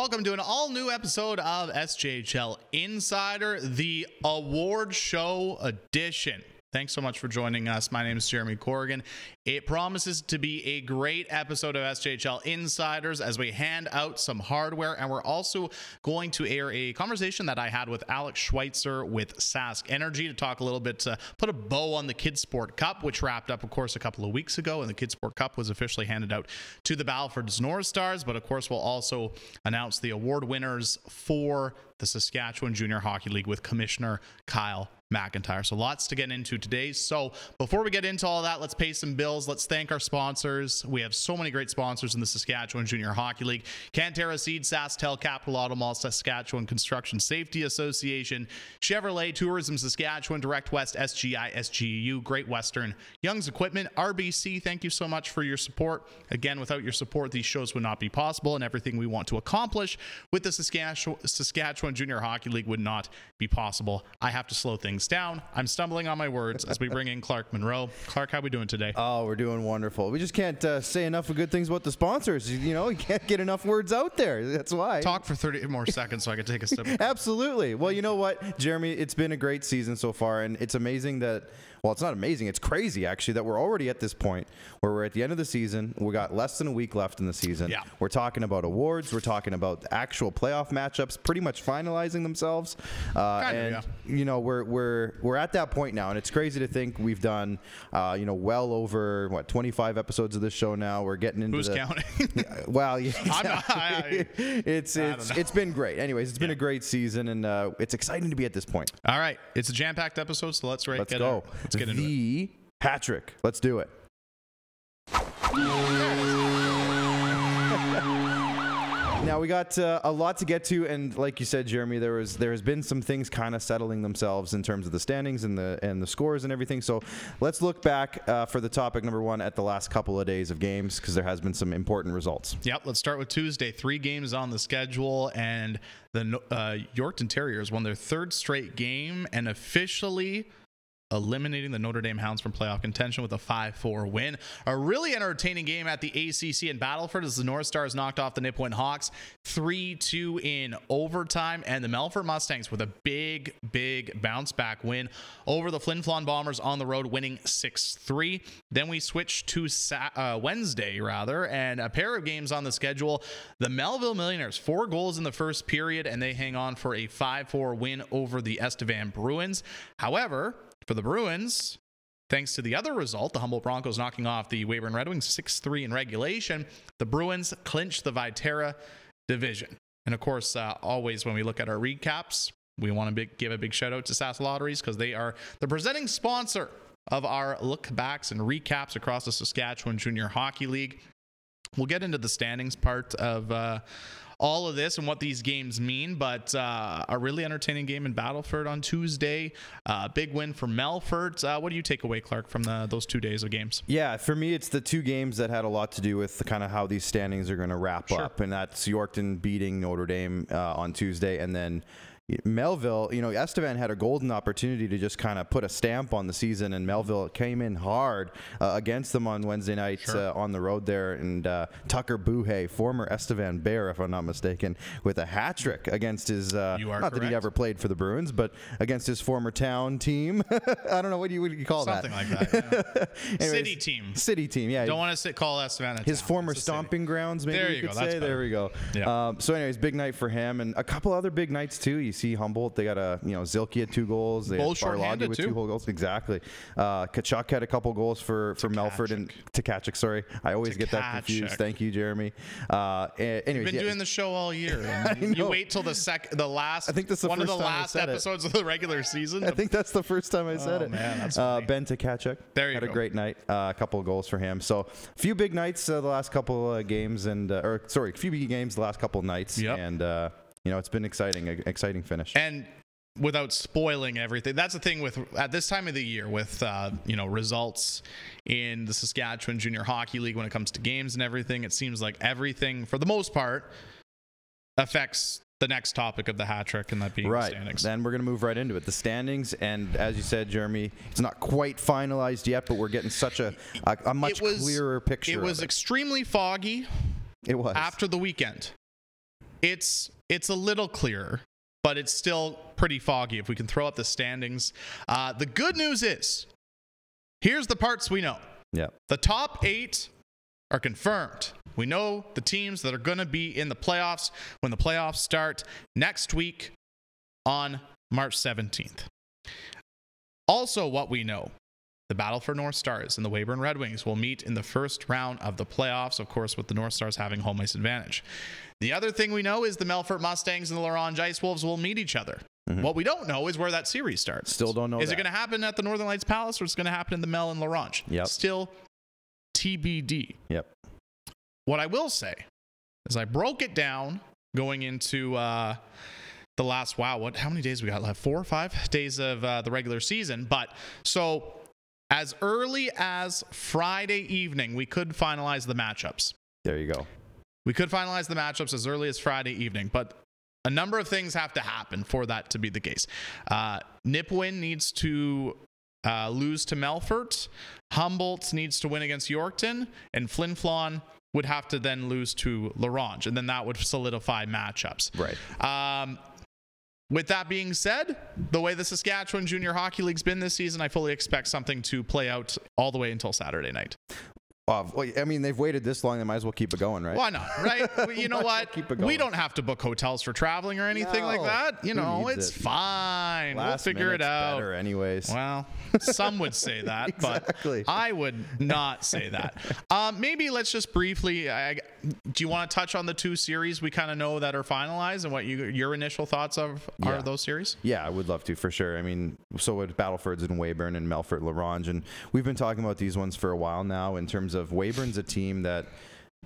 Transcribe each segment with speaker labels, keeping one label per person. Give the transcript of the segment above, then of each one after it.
Speaker 1: Welcome to an all new episode of SJHL Insider, the award show edition. Thanks so much for joining us. My name is Jeremy Corrigan. It promises to be a great episode of SJHL Insiders as we hand out some hardware. And we're also going to air a conversation that I had with Alex Schweitzer with Sask Energy to talk a little bit, to put a bow on the Kids Sport Cup, which wrapped up, of course, a couple of weeks ago. And the Kids Sport Cup was officially handed out to the Battlefords North Stars. But of course, we'll also announce the award winners for the Saskatchewan Junior Hockey League with Commissioner Kyle McIntyre. So lots to get into today. So before we get into all that, let's pay some bills. Let's thank our sponsors. We have so many great sponsors in the Saskatchewan Junior Hockey League. Cantera Seed, SaskTel, Capital Auto Mall, Saskatchewan Construction Safety Association, Chevrolet Tourism Saskatchewan, Direct West, SGI, SGU, Great Western, Young's Equipment, RBC. Thank you so much for your support. Again, without your support, these shows would not be possible, and everything we want to accomplish with the Saskatchewan, Junior Hockey League would not be possible. I have to slow things things down. I'm stumbling on my words as we bring in Clark Monroe. Clark, how we doing today?
Speaker 2: Oh, we're doing wonderful. We just can't uh, say enough of good things about the sponsors. You know, you can't get enough words out there. That's why.
Speaker 1: Talk for 30 more seconds so I can take a sip.
Speaker 2: Absolutely. Well, you know what, Jeremy, it's been a great season so far, and it's amazing that well, it's not amazing. It's crazy actually that we're already at this point where we're at the end of the season. We got less than a week left in the season.
Speaker 1: Yeah.
Speaker 2: We're talking about awards. We're talking about actual playoff matchups, pretty much finalizing themselves. Uh,
Speaker 1: Kinda,
Speaker 2: and
Speaker 1: yeah.
Speaker 2: you know we're we're we're at that point now, and it's crazy to think we've done uh, you know well over what 25 episodes of this show now. We're getting into
Speaker 1: Who's
Speaker 2: the,
Speaker 1: counting?
Speaker 2: Yeah, well, yeah,
Speaker 1: I'm not- I- I-
Speaker 2: it's it's it's been great. Anyways, it's been a great season, and uh, it's exciting to be at this point.
Speaker 1: All right, it's a jam-packed episode, so let's right.
Speaker 2: Let's
Speaker 1: get
Speaker 2: go.
Speaker 1: It. Let's get into it.
Speaker 2: the hat trick. Let's do it. Now we got uh, a lot to get to, and like you said, Jeremy, there was there has been some things kind of settling themselves in terms of the standings and the and the scores and everything. So let's look back uh, for the topic number one at the last couple of days of games because there has been some important results.
Speaker 1: Yep, let's start with Tuesday. Three games on the schedule, and the uh, Yorkton Terriers won their third straight game and officially eliminating the Notre Dame Hounds from playoff contention with a 5-4 win. A really entertaining game at the ACC in Battleford as the North Stars knocked off the Nipawin Hawks 3-2 in overtime and the Melfort Mustangs with a big big bounce back win over the Flin Flon Bombers on the road winning 6-3. Then we switch to Sa- uh, Wednesday rather and a pair of games on the schedule. The Melville Millionaires four goals in the first period and they hang on for a 5-4 win over the Estevan Bruins. However, for the Bruins, thanks to the other result, the Humboldt Broncos knocking off the Weyburn Red Wings 6 3 in regulation, the Bruins clinched the Viterra division. And of course, uh, always when we look at our recaps, we want to give a big shout out to Sask Lotteries because they are the presenting sponsor of our look backs and recaps across the Saskatchewan Junior Hockey League. We'll get into the standings part of uh, all of this and what these games mean, but uh, a really entertaining game in Battleford on Tuesday. Uh, big win for Melfort. Uh, what do you take away, Clark, from the, those two days of games?
Speaker 2: Yeah, for me, it's the two games that had a lot to do with the kind of how these standings are going to wrap
Speaker 1: Sure.
Speaker 2: up, and that's Yorkton beating Notre Dame uh, on Tuesday, and then Melville. You know, Estevan had a golden opportunity to just kind of put a stamp on the season, and Melville came in hard uh, against them on Wednesday night
Speaker 1: Sure.
Speaker 2: uh, on the road there, and uh, Tucker Buhay, former Estevan Bear, if I'm not mistaken, with a hat trick against his. Uh,
Speaker 1: You
Speaker 2: not that he ever played for the Bruins, but against his former town team. I don't know what you you call
Speaker 1: Something
Speaker 2: that.
Speaker 1: Something like that. yeah.
Speaker 2: Anyways,
Speaker 1: City team.
Speaker 2: City team, yeah.
Speaker 1: Don't want to call Estevan a
Speaker 2: his
Speaker 1: town.
Speaker 2: former
Speaker 1: a city.
Speaker 2: stomping grounds, maybe
Speaker 1: There
Speaker 2: we
Speaker 1: you
Speaker 2: could
Speaker 1: go,
Speaker 2: say. There we go.
Speaker 1: Yeah.
Speaker 2: Um, so, anyways, big night for him, and a couple other big nights too. You see Humboldt; they got a you know Zilke had two goals. They
Speaker 1: Both
Speaker 2: had Barlagi with
Speaker 1: too.
Speaker 2: two whole goals. Exactly. Uh, Kachuk had a couple goals for for Melfort and Tkachuk. Sorry, I always get that confused. Thank you, Jeremy. Uh, anyways,
Speaker 1: Been
Speaker 2: yeah,
Speaker 1: doing the show all year. You wait till the sec, the last.
Speaker 2: I think that's the
Speaker 1: one of the last
Speaker 2: said it.
Speaker 1: episodes of the regular season.
Speaker 2: I think that's the first time I said
Speaker 1: Oh,
Speaker 2: it.
Speaker 1: man, that's
Speaker 2: uh. Ben Tkachuk
Speaker 1: There you
Speaker 2: had a great night. Uh, a couple of goals for him. So a few big nights uh, the last couple uh, games, and uh, or sorry, a few big games the last couple of nights.
Speaker 1: Yep.
Speaker 2: And uh, you know it's been exciting, a, exciting finish.
Speaker 1: and without spoiling everything that's the thing with at this time of the year with uh, you know results in the saskatchewan junior hockey league when it comes to games and everything it seems like everything for the most part affects the next topic of the hat trick and that being the
Speaker 2: Right.
Speaker 1: standings
Speaker 2: Then we're going to move right into it. The standings, and as you said, Jeremy, it's not quite finalized yet, but we're getting such a a, a much
Speaker 1: was-
Speaker 2: clearer picture.
Speaker 1: it was
Speaker 2: it.
Speaker 1: extremely foggy
Speaker 2: it was
Speaker 1: after the weekend it's it's a little clearer, but it's still pretty foggy if we can throw up the standings. Uh, the good news is here's the parts we know.
Speaker 2: Yeah.
Speaker 1: The top eight are confirmed. We know the teams that are going to be in the playoffs when the playoffs start next week on March 17th. Also, what we know the Battlefords North Stars and the Weyburn Red Wings will meet in the first round of the playoffs, of course, with the North Stars having home ice advantage. The other thing we know is the Melfort Mustangs and the La Ronge Ice Wolves will meet each other. What we don't know is where that series starts.
Speaker 2: Still don't know
Speaker 1: Is it going to happen at the Northern Lights Palace or is it going to happen in the Mel and La Ronge?
Speaker 2: Yep.
Speaker 1: Still TBD.
Speaker 2: Yep.
Speaker 1: What I will say is I broke it down going into uh, the last wow, what how many days we got left? Four or five days of uh, the regular season. But so as early as Friday evening, we could finalize the matchups.
Speaker 2: There you go.
Speaker 1: We could finalize the matchups as early as Friday evening, but a number of things have to happen for that to be the case. Uh, Nipawin needs to uh, lose to Melfort. Humboldt needs to win against Yorkton, and Flin Flon would have to then lose to La Ronge, and then that would solidify matchups.
Speaker 2: Right.
Speaker 1: Um, with that being said, the way the Saskatchewan Junior Hockey League's been this season, I fully expect something to play out all the way until Saturday night.
Speaker 2: Uh, well, I mean, they've waited this long; they might as well keep it going, right?
Speaker 1: Why not? Right? You know what?
Speaker 2: keep it
Speaker 1: We don't have to book hotels for traveling or anything like that. You
Speaker 2: Who
Speaker 1: know, it's
Speaker 2: it?
Speaker 1: fine. we'll figure it out.
Speaker 2: Better anyways.
Speaker 1: Well, some would say that,
Speaker 2: Exactly.
Speaker 1: but I would not say that. Um, maybe let's just briefly. I, do you want to touch on the two series we kind of know that are finalized and what you, your initial thoughts of
Speaker 2: Yeah.
Speaker 1: are those series?
Speaker 2: Yeah, I would love to for sure. I mean, so with Battlefords and Weyburn and Melfort La Ronge, and we've been talking about these ones for a while now. In terms of Weyburn's a team that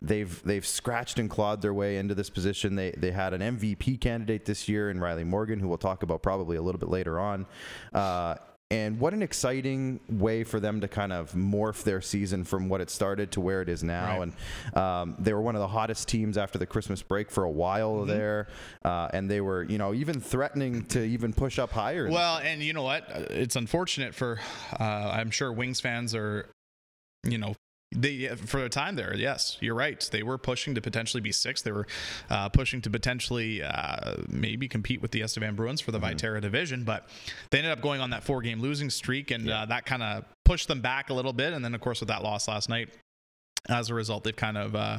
Speaker 2: they've they've scratched and clawed their way into this position. They they had an MVP candidate this year in Riley Morgan, who we'll talk about probably a little bit later on. Uh, and what an exciting way for them to kind of morph their season from what it started to where it is now.
Speaker 1: Right.
Speaker 2: And um, they were one of the hottest teams after the Christmas break for a while
Speaker 1: Mm-hmm.
Speaker 2: there, uh, and they were, you know, even threatening to even push up higher.
Speaker 1: Well, and you know what? It's unfortunate for. Uh, I'm sure Wings fans are, you know. They, for a time there, yes, you're right. They were pushing to potentially be sixth. They were uh, pushing to potentially uh, maybe compete with the Estevan Bruins for the Viterra division, but they ended up going on that four-game losing streak, and uh, that kind of pushed them back a little bit. And then, of course, with that loss last night, as a result, they've kind of uh,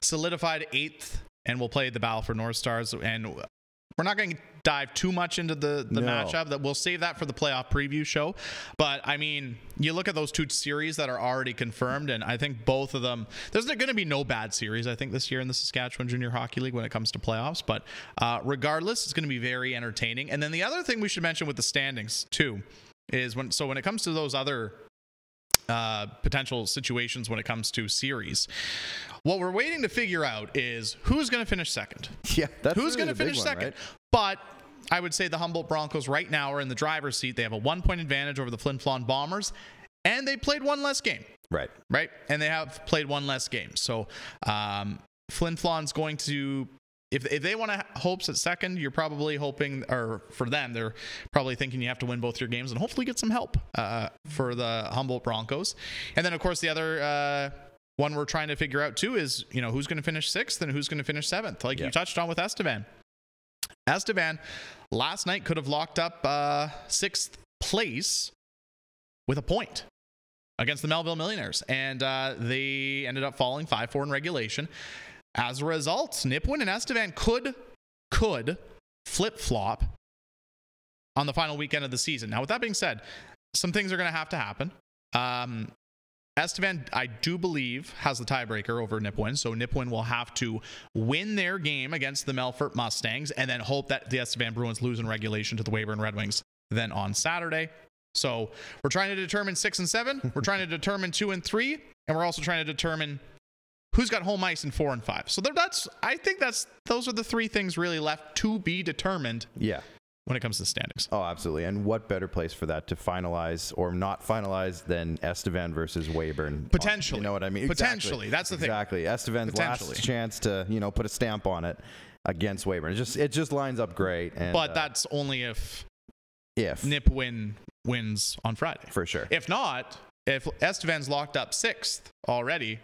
Speaker 1: solidified eighth, and will play the Battlefords North Stars. And we're not going to dive too much into the the
Speaker 2: No.
Speaker 1: matchup. That we'll save that for the playoff preview show. But I mean, you look at those two series that are already confirmed, and I think both of them. There's going to be no bad series. I think this year in the Saskatchewan Junior Hockey League when it comes to playoffs. But uh, regardless, it's going to be very entertaining. And then the other thing we should mention with the standings too is when so when it comes to those other uh, potential situations when it comes to series. What we're waiting to figure out is who's going to finish second.
Speaker 2: yeah, that's
Speaker 1: who's
Speaker 2: really
Speaker 1: going to finish
Speaker 2: one,
Speaker 1: second?
Speaker 2: right?
Speaker 1: But I would say the Humboldt Broncos right now are in the driver's seat. They have a one point advantage over the Flin Flon Bombers, and they played one less game
Speaker 2: Right.
Speaker 1: right? And they have played one less game. So um, Flin Flon's going to, if, if they want to hopes at second, you're probably hoping, or for them, they're probably thinking you have to win both your games and hopefully get some help uh, for the Humboldt Broncos. And then, of course, the other. Uh, one we're trying to figure out too is you know who's going to finish sixth and who's going to finish seventh like
Speaker 2: Yeah.
Speaker 1: you touched on with estevan estevan last night could have locked up uh, sixth place with a point against the Melville Millionaires, and uh, they ended up falling five four in regulation. As a result, Nipawin and Estevan could could flip flop on the final weekend of the season. Now, with that being said, some things are going to have to happen. Um, Estevan, I do believe, has the tiebreaker over Nipawin. So Nipawin will have to win their game against the Melfort Mustangs and then hope that the Estevan Bruins lose in regulation to the Weyburn Red Wings then on Saturday. So we're trying to determine six and seven. We're trying to determine two and three. And we're also trying to determine who's got home ice in four and five. So that's, I think that's, those are the three things really left to be determined
Speaker 2: Yeah.
Speaker 1: When it comes to standings.
Speaker 2: Oh, absolutely. And what better place for that to finalize or not finalize than Estevan versus Weyburn?
Speaker 1: Potentially.
Speaker 2: You know what I mean?
Speaker 1: Potentially. That's the thing.
Speaker 2: Exactly. Estevan's last chance to, you know, put a stamp on it against Weyburn. It just it just lines up great. And,
Speaker 1: But
Speaker 2: uh,
Speaker 1: that's only if
Speaker 2: if
Speaker 1: Nipawin wins on Friday.
Speaker 2: for sure.
Speaker 1: If not, if Estevan's locked up sixth already,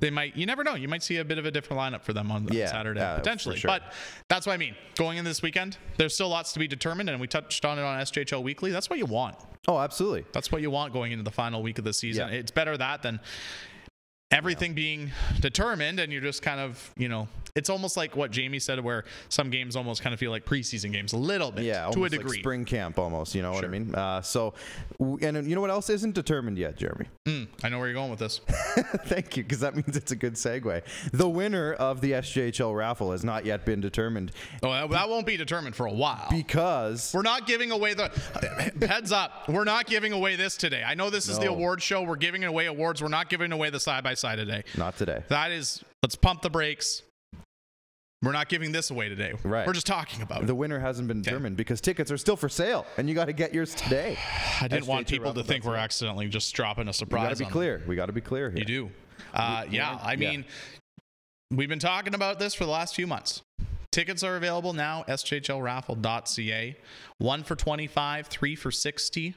Speaker 1: they might. You never know. You might see a bit of a different lineup for them on
Speaker 2: Yeah,
Speaker 1: Saturday
Speaker 2: uh,
Speaker 1: potentially.
Speaker 2: sure.
Speaker 1: But that's what I mean. Going in this weekend, there's still lots to be determined, and we touched on it on SJHL Weekly. That's what you want.
Speaker 2: Oh, absolutely.
Speaker 1: That's what you want going into the final week of the season.
Speaker 2: Yeah.
Speaker 1: It's better that than everything being determined and you're just kind of, you know, it's almost like what Jamie said where some games almost kind of feel like preseason games a little bit
Speaker 2: Yeah,
Speaker 1: to a
Speaker 2: almost like
Speaker 1: degree.
Speaker 2: spring camp almost. You know what I mean? Uh, so, and you know what else isn't determined yet, Jeremy?
Speaker 1: Mm, I know where you're going with this.
Speaker 2: Thank you, because that means it's a good segue. The winner of the SJHL raffle has not yet been determined
Speaker 1: Oh, that, that won't be determined for a while.
Speaker 2: because
Speaker 1: We're not giving away the heads up. We're not giving away this today. I know this is the award show. We're giving away awards. We're not giving away the side by side today.
Speaker 2: not today.
Speaker 1: That is, let's pump the brakes. We're not giving this away today.
Speaker 2: Right.
Speaker 1: We're just talking about it.
Speaker 2: The winner hasn't been determined because tickets are still for sale, and you got to get yours today.
Speaker 1: I didn't want people to think we're accidentally just dropping a surprise.
Speaker 2: We got to be
Speaker 1: on them.
Speaker 2: clear. We got to be clear here.
Speaker 1: You do. Uh, yeah, I
Speaker 2: yeah.
Speaker 1: mean, we've been talking about this for the last few months. Tickets are available now, sjhlraffle.ca. One for 25, three for 60,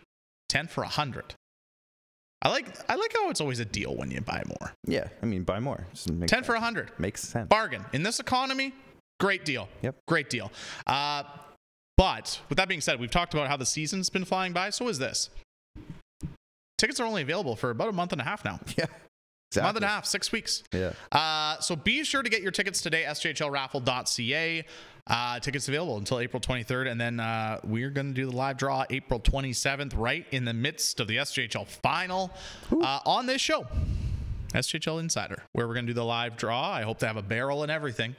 Speaker 1: 10 for 100. I like I like how it's always a deal when you buy more.
Speaker 2: Yeah, I mean, buy more.
Speaker 1: 10
Speaker 2: sense.
Speaker 1: for 100.
Speaker 2: makes sense.
Speaker 1: Bargain. In this economy, great deal.
Speaker 2: Yep.
Speaker 1: Great deal. Uh, but with that being said, we've talked about how the season's been flying by. So is this. Tickets are only available for about a month and a half now.
Speaker 2: Yeah, exactly.
Speaker 1: Month and a half, six weeks.
Speaker 2: Yeah.
Speaker 1: Uh, so be sure to get your tickets today, sjhlraffle.ca. Uh, tickets available until April 23rd. And then uh, we're going to do the live draw April 27th, right in the midst of the SJHL final uh, on this show, SJHL Insider, where we're going to do the live draw. I hope to have a barrel and everything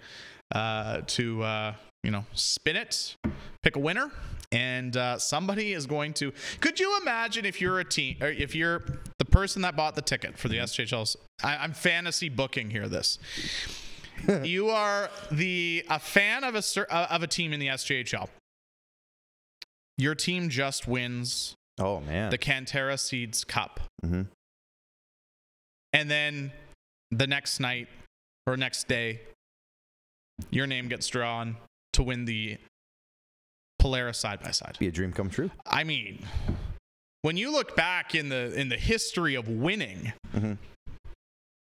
Speaker 1: uh, to, uh, you know, spin it, pick a winner. And uh, somebody is going to. Could you imagine if you're a team, or if you're the person that bought the ticket for the SJHL? I, I'm fantasy booking here. This you are the a fan of a uh, of a team in the SJHL. Your team just wins
Speaker 2: Oh man.
Speaker 1: the Cantera Seeds Cup,
Speaker 2: Mhm.
Speaker 1: and then the next night or next day, your name gets drawn to win the Polaris side by side.
Speaker 2: Be a dream come true.
Speaker 1: I mean, when you look back in the in the history of winning,
Speaker 2: Mhm.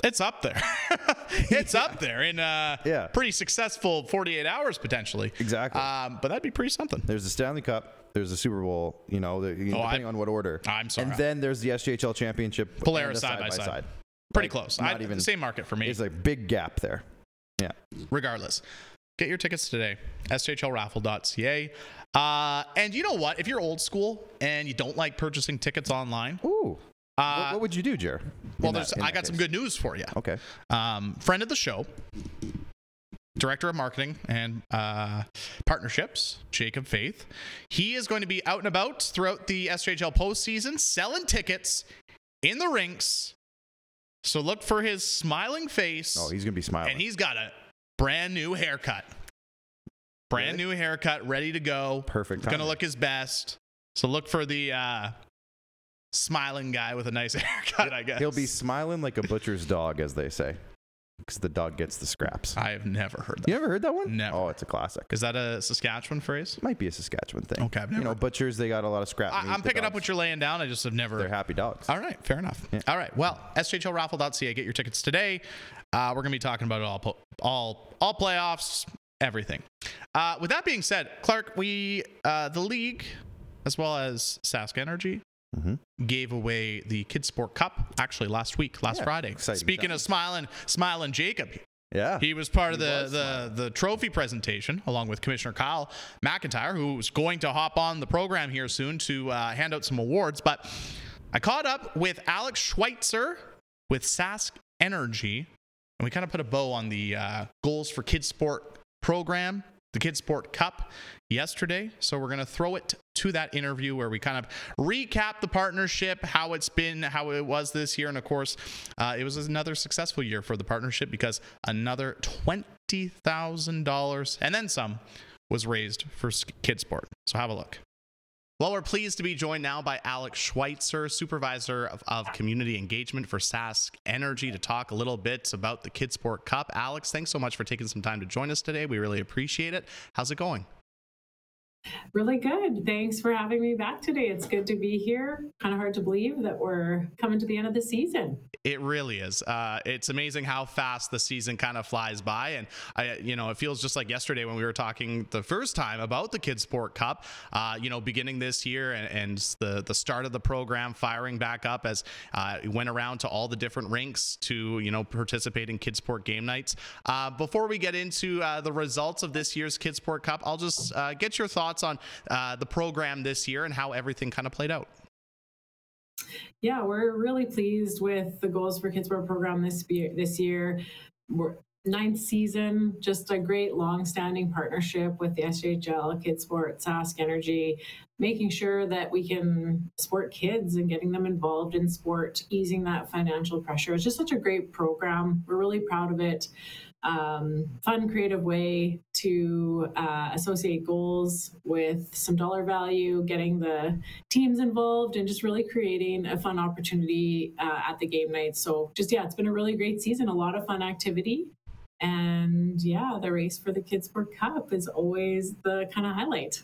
Speaker 1: It's up there. it's up there in uh,
Speaker 2: Yeah.
Speaker 1: pretty successful 48 hours potentially.
Speaker 2: Exactly.
Speaker 1: Um, but that'd be pretty something.
Speaker 2: There's the Stanley Cup. There's the Super Bowl. You know, the,
Speaker 1: Oh, I-
Speaker 2: depending on what order.
Speaker 1: I'm sorry.
Speaker 2: And then there's the SJHL Championship.
Speaker 1: Polaris
Speaker 2: the
Speaker 1: side by side.
Speaker 2: side.
Speaker 1: Pretty
Speaker 2: Like,
Speaker 1: close.
Speaker 2: Not
Speaker 1: I,
Speaker 2: even.
Speaker 1: same market for me.
Speaker 2: There's a big gap there. Yeah.
Speaker 1: regardless get your tickets today sjhlraffle.ca uh, and you know what if you're old school and you don't like purchasing tickets online
Speaker 2: Ooh.
Speaker 1: Uh,
Speaker 2: what, what would you do, Jer?
Speaker 1: well there's
Speaker 2: that-
Speaker 1: i got some good news for you
Speaker 2: Okay.
Speaker 1: um, friend of the show director of marketing and uh, partnerships jacob faith he is going to be out and about throughout the sjhl postseason selling tickets in the rinks so look for his smiling face
Speaker 2: Oh, he's gonna be smiling.
Speaker 1: and he's got a brand new haircut. Brand new haircut, ready to go.
Speaker 2: Perfect.
Speaker 1: Gonna look his best. So look for the uh, smiling guy with a nice haircut, I guess.
Speaker 2: He'll be smiling like a butcher's dog, as they say, because the dog gets the scraps.
Speaker 1: I have never heard that.
Speaker 2: You ever heard that one?
Speaker 1: Never.
Speaker 2: Oh, it's a classic.
Speaker 1: Is that a Saskatchewan phrase?
Speaker 2: Might be a Saskatchewan thing.
Speaker 1: Okay, I've
Speaker 2: You know, butchers they got a lot of scrap.
Speaker 1: I,
Speaker 2: meat,
Speaker 1: I'm
Speaker 2: the
Speaker 1: picking up
Speaker 2: dogs.
Speaker 1: what you're laying down. I just have never.
Speaker 2: They're happy dogs.
Speaker 1: All right, fair enough. All right, well, sjhlraffle.ca. Get your tickets today. Uh, we're gonna be talking about it all, po- all, all playoffs, everything. Uh, with that being said, Clark, we uh, the league, as well as Sask Energy,
Speaker 2: Mhm.
Speaker 1: gave away the Kids Sport Cup actually last week, last
Speaker 2: Yeah,
Speaker 1: Friday. Speaking of smiling, smiling Jacob,
Speaker 2: Yeah.
Speaker 1: he was part of the,
Speaker 2: was
Speaker 1: the, the trophy presentation along with Commissioner Kyle McIntyre, who's going to hop on the program here soon to uh, hand out some awards. But I caught up with Alex Schweitzer with Sask Energy, and we kind of put a bow on the uh, goals for Kids Sport program, the Kids Sport Cup yesterday. So we're going to throw it to that interview where we kind of recap the partnership, how it's been, how it was this year. And of course, uh, it was another successful year for the partnership because another $20,000 and then some was raised for Kids Sport. So have a look. Well, we're pleased to be joined now by Alex Schweitzer, Supervisor of, of Community Engagement for Sask Energy, to talk a little bit about the Kidsport Cup. Alex, thanks so much for taking some time to join us today. We really appreciate it. How's it going?
Speaker 3: Really good. Thanks for having me back today. It's good to be here. Kind of hard to believe that we're coming to the end of the season.
Speaker 1: It really is. Uh, it's amazing how fast the season kind of flies by, and I, you know, it feels just like yesterday when we were talking the first time about the Kids Sport Cup. Uh, you know, beginning this year and, and, the the start of the program firing back up as uh, went around to all the different rinks to you know participate in Kids Sport game nights. Uh, before we get into uh, the results of this year's Kids Sport Cup, I'll just uh, get your thoughts on uh, the program this year and how everything kind of played out.
Speaker 3: Yeah, we're really pleased with the goals for Kids Sport program this year. This year, we're ninth season, just a great long-standing partnership with the SHL, Kids Sport, Sask Energy, making sure that we can support kids and getting them involved in sport, easing that financial pressure. It's just such a great program. We're really proud of it um, fun, creative way to uh, associate goals with some dollar value, getting the teams involved, and just really creating a fun opportunity uh, at the game night. So, just yeah, it's been a really great season, a lot of fun activity. And yeah, the race for the Kids Sport Cup is always the kind of highlight.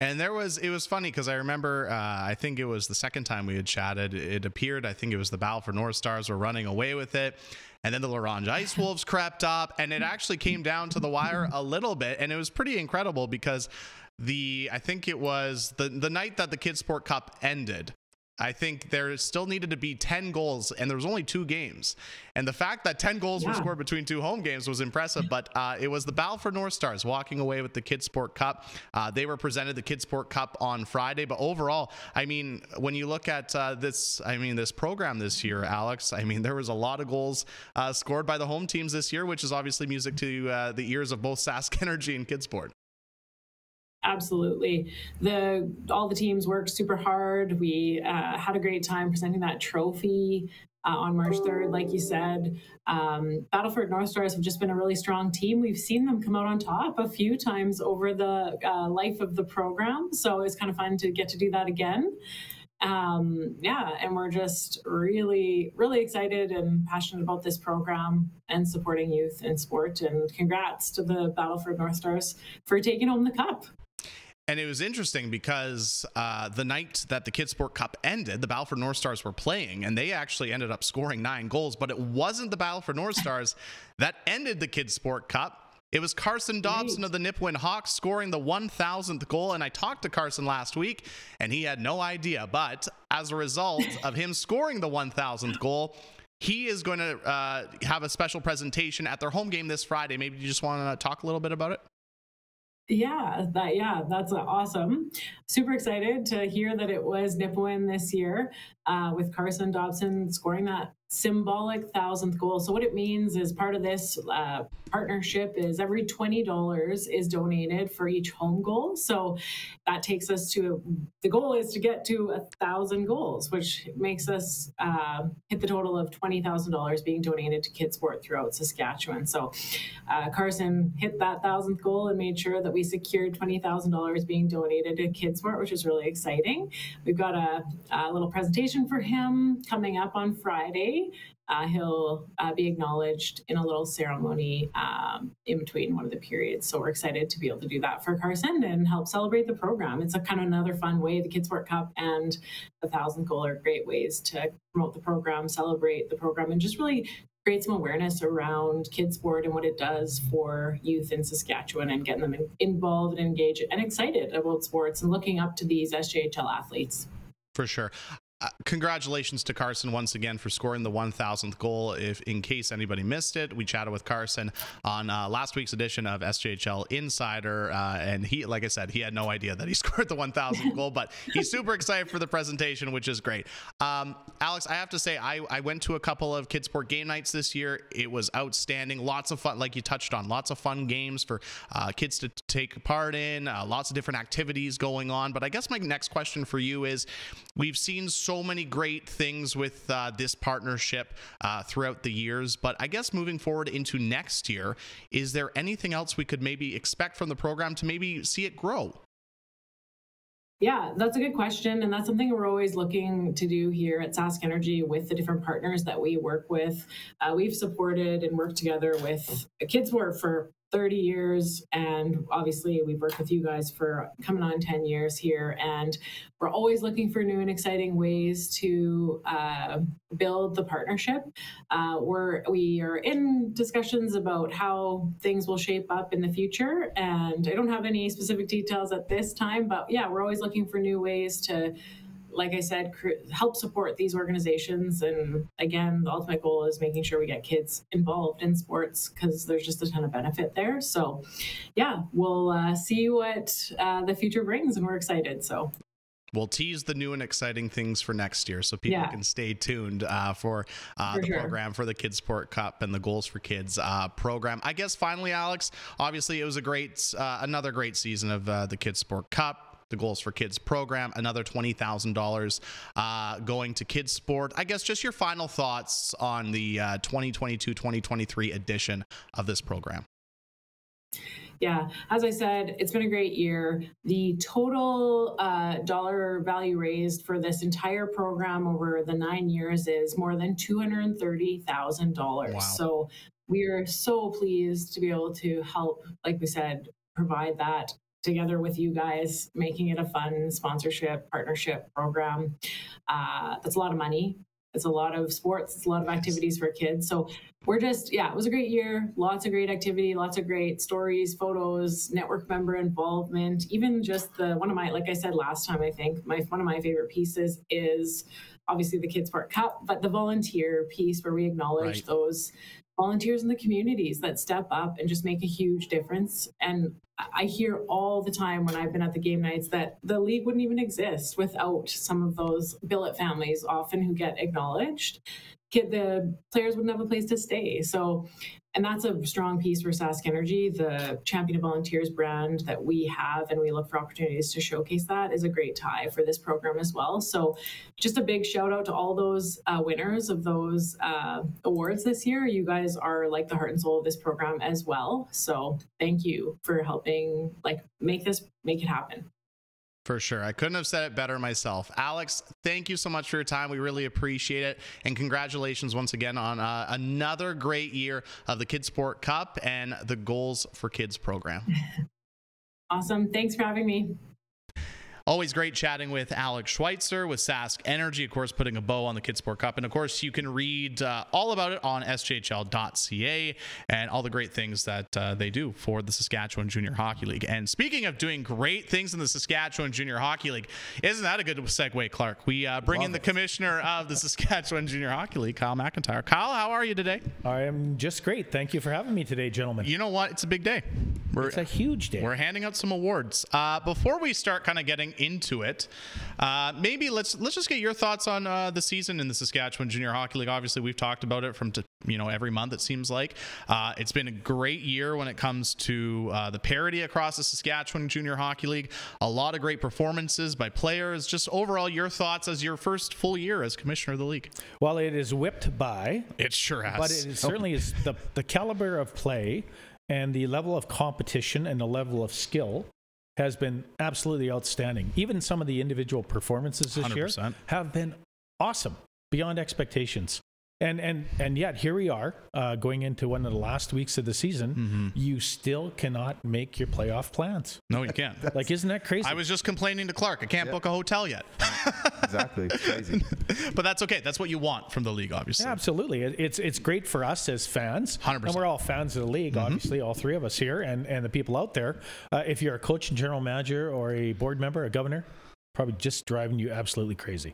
Speaker 1: And there was, it was funny because I remember, uh, I think it was the second time we had chatted. It appeared, I think it was the Battlefords North Stars were running away with it. And then the La Ronge Ice Wolves crept up, and it actually came down to the wire a little bit. And it was pretty incredible because the, I think it was the, the night that the Kids Sport Cup ended, I think there still needed to be 10 goals, and there was only two games. And the fact that 10 goals yeah. were scored between two home games was impressive, but uh, it was the Battleford North Stars walking away with the Kidsport Cup. Uh, they were presented the Kidsport Cup on Friday, but overall, I mean, when you look at uh, this, I mean, this program this year, Alex, I mean, there was a lot of goals uh, scored by the home teams this year, which is obviously music to uh, the ears of both Sask Energy and Kids Sport.
Speaker 3: Absolutely. The all the teams worked super hard. We uh, had a great time presenting that trophy uh, on March 3rd, like you said. Um, Battleford North Stars have just been a really strong team. We've seen them come out on top a few times over the uh, life of the program. So it's kind of fun to get to do that again. Um, yeah, and we're just really, really excited and passionate about this program and supporting youth in sport. And congrats to the Battleford North Stars for taking home the cup.
Speaker 1: And it was interesting because uh, the night that the Kids Sport Cup ended, the Battleford North Stars were playing, and they actually ended up scoring nine goals. But it wasn't the Battleford North Stars that ended the Kids Sport Cup. It was Carson Dobson of the Nipawin Hawks scoring the 1,000th goal. And I talked to Carson last week, and he had no idea. But as a result of him scoring the 1,000th goal, he is going to uh, have a special presentation at their home game this Friday. Maybe you just want to talk a little bit about it?
Speaker 3: Yeah, that yeah, that's awesome. Super excited to hear that it was Nipawin this year uh, with Carson Dobson scoring that symbolic thousandth goal. So what it means is part of this uh, partnership is every twenty dollars is donated for each home goal. So that takes us to the goal is to get to a thousand goals, which makes us uh, hit the total of twenty thousand dollars being donated to Kids Sport throughout Saskatchewan. So uh, Carson hit that thousandth goal and made sure that we secured twenty thousand dollars being donated to Kids Sport, which is really exciting. We've got a, a little presentation for him coming up on Friday uh, he'll uh, be acknowledged in a little ceremony um, in between one of the periods. So we're excited to be able to do that for Carson and help celebrate the program. It's a kind of another fun way. The Kids Sport Cup and the Thousand Goal are great ways to promote the program, celebrate the program, and just really create some awareness around kids sport and what it does for youth in Saskatchewan and getting them involved and engaged and excited about sports and looking up to these SJHL athletes.
Speaker 1: For sure. Uh, congratulations to Carson once again for scoring the 1000th goal. If in case anybody missed it, we chatted with Carson on uh, last week's edition of SJHL Insider, uh, and he, like I said, he had no idea that he scored the 1000th goal, but he's super excited for the presentation, which is great. Um, Alex, I have to say, I, I went to a couple of Kidsport game nights this year. It was outstanding. Lots of fun, like you touched on, lots of fun games for uh, kids to take part in. Uh, lots of different activities going on. But I guess my next question for you is, we've seen. So so many great things with uh, this partnership uh, throughout the years. But I guess moving forward into next year, is there anything else we could maybe expect from the program to maybe see it grow?
Speaker 3: Yeah, that's a good question. And that's something we're always looking to do here at Sask Energy with the different partners that we work with. Uh, we've supported and worked together with Kids Sport for 30 years and obviously we've worked with you guys for coming on 10 years here and we're always looking for new and exciting ways to uh, build the partnership. Uh, we're we are in discussions about how things will shape up in the future and i don't have any specific details at this time but yeah we're always looking for new ways to like I said, help support these organizations. And again, the ultimate goal is making sure we get kids involved in sports because there's just a ton of benefit there. So, yeah, we'll uh, see what uh, the future brings, and we're excited. So.
Speaker 1: We'll tease the new and exciting things for next year so people yeah. can stay tuned uh, for, uh, for, the sure. program for the Kids Sport Cup and the Goals for Kids uh, program. I guess finally, Alex, obviously it was a great, uh, another great season of uh, the Kids Sport Cup the Goals for Kids program, another $20,000 uh, going to Kids Sport. I guess just your final thoughts on the 2022 uh, 2023 edition of this program.
Speaker 3: Yeah, as I said, it's been a great year. The total uh, dollar value raised for this entire program over the nine years is more than $230,000. Wow. So we are so pleased to be able to help, like we said, provide that together with you guys, making it a fun sponsorship partnership program. Uh, that's a lot of money. It's a lot of sports. It's a lot of activities for kids. So we're just, yeah, it was a great year. Lots of great activity, lots of great stories, photos, network member involvement. Even just the one of my, like I said last time, I think my one of my favorite pieces is obviously the Kids Sport Cup, but the volunteer piece where we acknowledge right. those volunteers in the communities that step up and just make a huge difference. And I hear all the time when I've been at the game nights that the league wouldn't even exist without some of those billet families often who get acknowledged. The players wouldn't have a place to stay. So and that's a strong piece for Sask Energy. The Champion of Volunteers brand that we have, and we look for opportunities to showcase that, is a great tie for this program as well. So, just a big shout out to all those uh, winners of those uh, awards this year. You guys are like the heart and soul of this program as well. So, thank you for helping like make this make it happen.
Speaker 1: For sure. I couldn't have said it better myself. Alex, thank you so much for your time. We really appreciate it. And congratulations once again on uh, another great year of the Kids Sport Cup and the Goals for Kids program.
Speaker 3: Awesome. Thanks for having me.
Speaker 1: Always great chatting with Alex Schweitzer with Sask Energy, of course, putting a bow on the Kidsport Cup. And of course, you can read uh, all about it on sjhl.ca and all the great things that uh, they do for the Saskatchewan Junior Hockey League. And speaking of doing great things in the Saskatchewan Junior Hockey League, isn't that a good segue, Clark? We uh, bring Love in the it. commissioner of the Saskatchewan Junior Hockey League, Kyle McIntyre. Kyle, how are you today?
Speaker 4: I am just great. Thank you for having me today, gentlemen.
Speaker 1: You know what? It's a big day.
Speaker 4: We're, it's a huge day.
Speaker 1: We're handing out some awards. Uh, before we start kind of getting into it, uh, maybe let's let's just get your thoughts on uh, the season in the Saskatchewan Junior Hockey League. Obviously, we've talked about it from you know every month. It seems like uh, it's been a great year when it comes to uh, the parity across the Saskatchewan Junior Hockey League. A lot of great performances by players. Just overall, your thoughts as your first full year as commissioner of the league.
Speaker 4: Well, it is whipped by.
Speaker 1: It sure has.
Speaker 4: But it certainly is the the caliber of play and the level of competition and the level of skill has been absolutely outstanding. Even some of the individual performances this 100%. year have been awesome, beyond expectations. And and and yet here we are, uh, going into one of the last weeks of the season. Mm-hmm. You still cannot make your playoff plans.
Speaker 1: No, you can't.
Speaker 4: like, isn't that crazy?
Speaker 1: I was just complaining to Clark. I can't yep. book a hotel yet.
Speaker 2: exactly, crazy.
Speaker 1: but that's okay. That's what you want from the league, obviously.
Speaker 4: Yeah, absolutely. It's it's great for us as fans. 100%. And we're all fans of the league, mm-hmm. obviously, all three of us here, and and the people out there. Uh, if you're a coach and general manager or a board member, a governor, probably just driving you absolutely crazy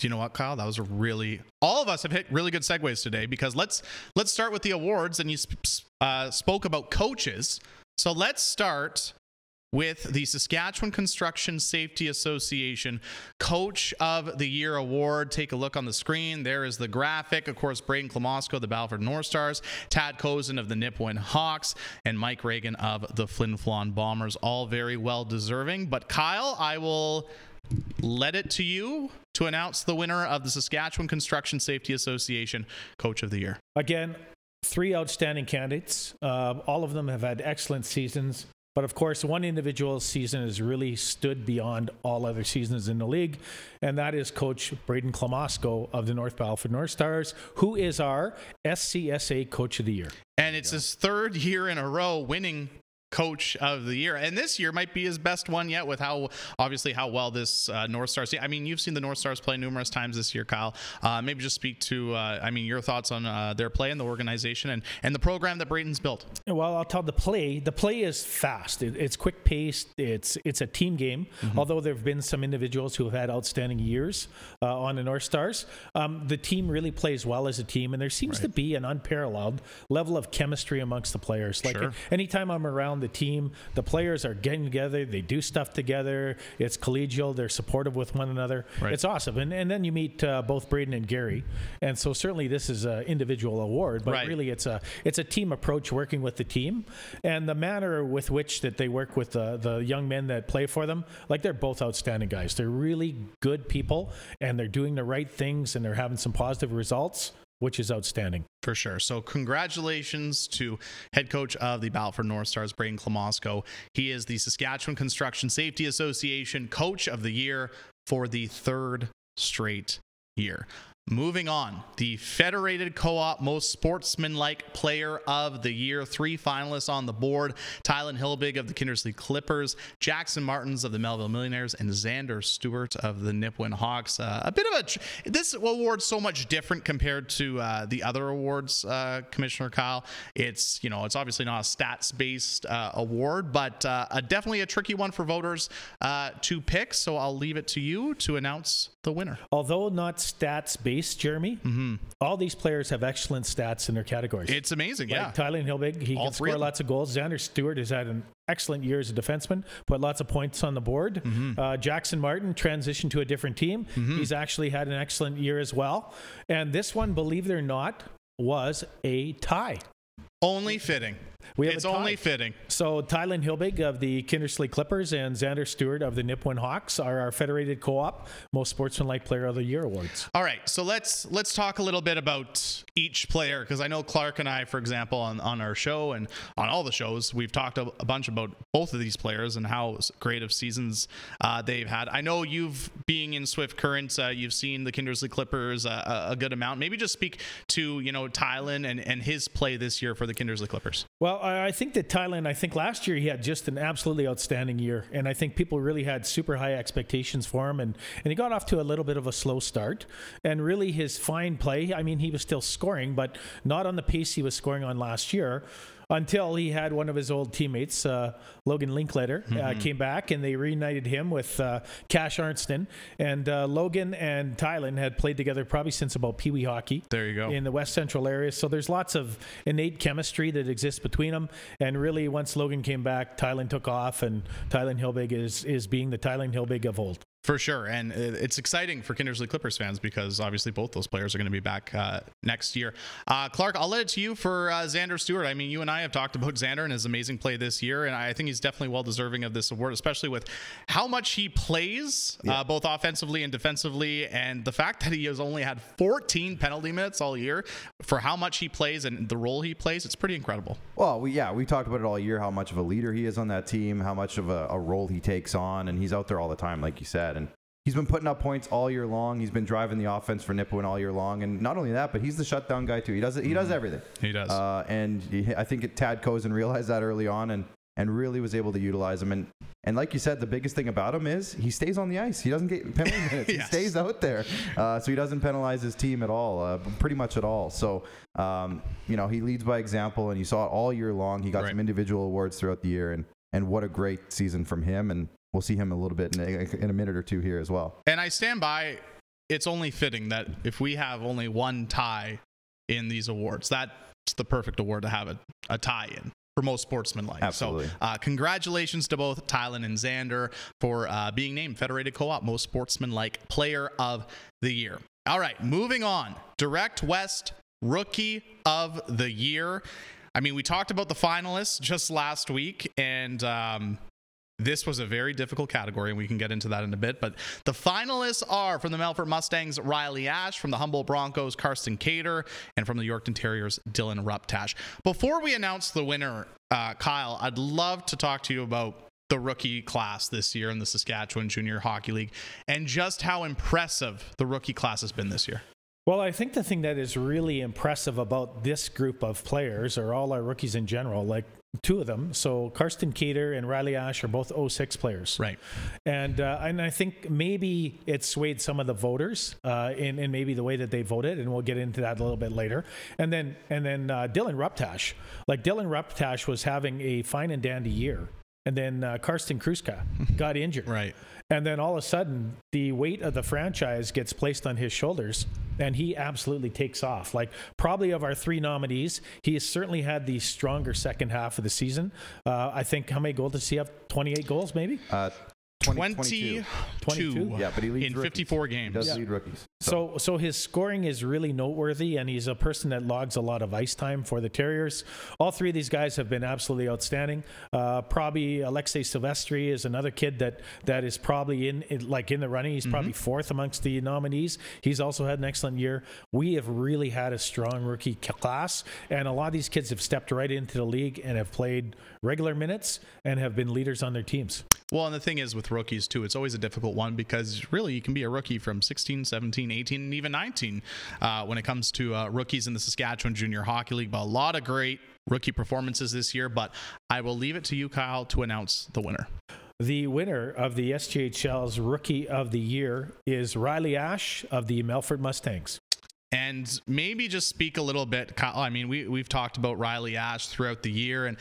Speaker 1: do you know what, Kyle? That was a really all of us have hit really good segues today because let's let's start with the awards. And you uh, spoke about coaches, so let's start with the Saskatchewan Construction Safety Association Coach of the Year Award. Take a look on the screen. There is the graphic. Of course, Braden Klimosko, of the Battleford North Stars, Tad Kozun of the Nipawin Hawks, and Mike Reagan of the Flin Flon Bombers. All very well deserving. But Kyle, I will let it to you to announce the winner of the Saskatchewan Construction Safety Association Coach of the Year.
Speaker 4: Again, three outstanding candidates. Uh, all of them have had excellent seasons. But of course, one individual season has really stood beyond all other seasons in the league, and that is Coach Braden Klimosko of the North Battleford North Stars, who is our SCSA Coach of the Year.
Speaker 1: And it's his third year in a row winning coach of the year. And this year might be his best one yet with how obviously how well this uh, north stars i mean you've seen the north stars play numerous times this year kyle. Uh, maybe just speak to uh, i mean your thoughts on uh, their play and the organization and, and the program that braden's built.
Speaker 4: Well i'll tell the play. The play is fast. It, it's quick paced. It's it's a team game. Mm-hmm. although there have been some individuals who have had outstanding years uh, on the north stars um, the team really plays well as a team and there seems right. to be an unparalleled level of chemistry amongst the players. Like sure. anytime i'm around the team. The players are getting together. They do stuff together. It's collegial. They're supportive with one another. Right. It's awesome. And, and then you meet uh, both Braden and Gary. And so certainly this is an individual award, but right. really it's a it's a team approach working with the team and the manner with which that they work with the the young men that play for them. Like they're both outstanding guys. They're really good people and they're doing the right things and they're having some positive results which is outstanding.
Speaker 1: For sure. So, congratulations to head coach of the Battleford North Stars, Braden Klimosko. He is the Saskatchewan Construction Safety Association Coach of the Year for the third straight year. Moving on, the Federated Co op Most Sportsmanlike Player of the Year. Three finalists on the board Tylen Hilbig of the Kindersley Clippers, Jackson Martins of the Melville Millionaires, and Xander Stewart of the Nipawin Hawks. Uh, a bit of a. Tr- this award's so much different compared to uh, the other awards, uh, Commissioner Kyle. It's, you know, it's obviously not a stats based uh, award, but uh, a, definitely a tricky one for voters uh, to pick. So I'll leave it to you to announce the winner.
Speaker 4: Although not stats based Jeremy. Mm-hmm. All these players have excellent stats in their categories.
Speaker 1: It's amazing, like yeah.
Speaker 4: Tylen Hilbig, he All can score lots of goals. Xander Stewart has had an excellent year as a defenseman, put lots of points on the board. Mm-hmm. Uh, Jackson Martin transitioned to a different team. Mm-hmm. He's actually had an excellent year as well. And this one, believe it or not, was a tie.
Speaker 1: Only fitting. We have it's only fitting.
Speaker 4: So Tylen Hilbig of the Kindersley Clippers and Xander Stewart of the Nipawin Hawks are our federated co-op most sportsmanlike player of the year awards.
Speaker 1: All right, so let's let's talk a little bit about each player because I know Clark and I, for example, on on our show and on all the shows, we've talked a, a bunch about both of these players and how great of seasons uh, they've had. I know you've being in Swift Current, uh, you've seen the Kindersley Clippers uh, a, a good amount. Maybe just speak to you know Tylen and and his play this year for the Kindersley Clippers.
Speaker 4: Well, I think that Tylen, I think last year he had just an absolutely outstanding year. And I think people really had super high expectations for him. And, and he got off to a little bit of a slow start. And really his fine play, I mean, he was still scoring, but not on the pace he was scoring on last year until he had one of his old teammates, uh, Logan Linklater, uh, mm-hmm. came back and they reunited him with uh, Cash Arnston. And uh, Logan and Tylen had played together probably since about Pee Wee hockey.
Speaker 1: There you go.
Speaker 4: In the West Central area. So there's lots of innate chemistry that exists between them. And really, once Logan came back, Tylen took off, and Tylen Hilbig is, is being the Tylen Hilbig of old.
Speaker 1: For sure. And it's exciting for Kindersley Clippers fans because obviously both those players are going to be back uh, next year. Uh, Clark, I'll let it to you for uh, Xander Stewart. I mean, you and I have talked about Xander and his amazing play this year, and I think he's definitely well deserving of this award, especially with how much he plays, uh, yeah. both offensively and defensively, and the fact that he has only had 14 penalty minutes all year for how much he plays and the role he plays. It's pretty incredible.
Speaker 2: Well, we, yeah, we talked about it all year how much of a leader he is on that team, how much of a, a role he takes on, and he's out there all the time, like you said he's been putting up points all year long. He's been driving the offense for Nipawin all year long, and not only that, but he's the shutdown guy too. He does it. He does mm-hmm. everything.
Speaker 1: He does.
Speaker 2: Uh, and he, I think Tad Kozun realized that early on, and and really was able to utilize him. And and like you said, the biggest thing about him is he stays on the ice. He doesn't get penalty minutes. yes. He stays out there, uh, so he doesn't penalize his team at all, uh, pretty much at all. So um, you know he leads by example, and you saw it all year long. He got right. some individual awards throughout the year, and and what a great season from him. And we'll see him a little bit in a, in a minute or two here as well.
Speaker 1: And I stand by. It's only fitting that if we have only one tie in these awards, that's the perfect award to have a, a tie in for most sportsmanlike.
Speaker 2: Absolutely.
Speaker 1: So, uh, congratulations to both Tylen and Xander for uh, being named Federated Co-op Most Sportsman Like Player of the Year. All right, moving on. Direct West Rookie of the Year. I mean, we talked about the finalists just last week, and um, this was a very difficult category, and we can get into that in a bit. But the finalists are from the Melfort Mustangs, Riley Ash, from the Humboldt Broncos, Karsten Cater, and from the Yorkton Terriers, Dylan Ruptash. Before we announce the winner, uh, Kyle, I'd love to talk to you about the rookie class this year in the Saskatchewan Junior Hockey League and just how impressive the rookie class has been this year.
Speaker 4: Well, I think the thing that is really impressive about this group of players, or all our rookies in general, like two of them. So Karsten Cater and Riley Ash are both 06 players,
Speaker 1: right?
Speaker 4: And uh, and I think maybe it swayed some of the voters uh, in in maybe the way that they voted, and we'll get into that a little bit later. And then and then uh, Dylan Ruptash, like Dylan Ruptash was having a fine and dandy year. And then uh, Karsten Kruska got injured.
Speaker 1: right.
Speaker 4: And then all of a sudden, the weight of the franchise gets placed on his shoulders, and he absolutely takes off. Like, probably of our three nominees, he has certainly had the stronger second half of the season. Uh, I think, how many goals does he have? 28 goals, maybe?
Speaker 2: Uh,
Speaker 1: 20, 22.
Speaker 2: Yeah, but he leads
Speaker 1: in
Speaker 2: rookies.
Speaker 1: 54 games.
Speaker 2: He does
Speaker 4: Yeah.
Speaker 2: lead rookies.
Speaker 4: So, so his scoring is really noteworthy, and he's a person that logs a lot of ice time for the Terriers. All three of these guys have been absolutely outstanding. Uh, probably Alexei Silvestri is another kid that that is probably in, in like in the running. He's probably fourth amongst the nominees. He's also had an excellent year. We have really had a strong rookie class, and a lot of these kids have stepped right into the league and have played regular minutes and have been leaders on their teams.
Speaker 1: Well, and the thing is with rookies too, it's always a difficult one because really you can be a rookie from 16, 17, 18, and even 19 uh, when it comes to uh, rookies in the Saskatchewan Junior Hockey League. But a lot of great rookie performances this year. But I will leave it to you, Kyle, to announce the winner.
Speaker 4: The winner of the SJHL's Rookie of the Year is Riley Ash of the Melfort Mustangs.
Speaker 1: And maybe just speak a little bit. I mean, we we've talked about Riley Ash throughout the year, and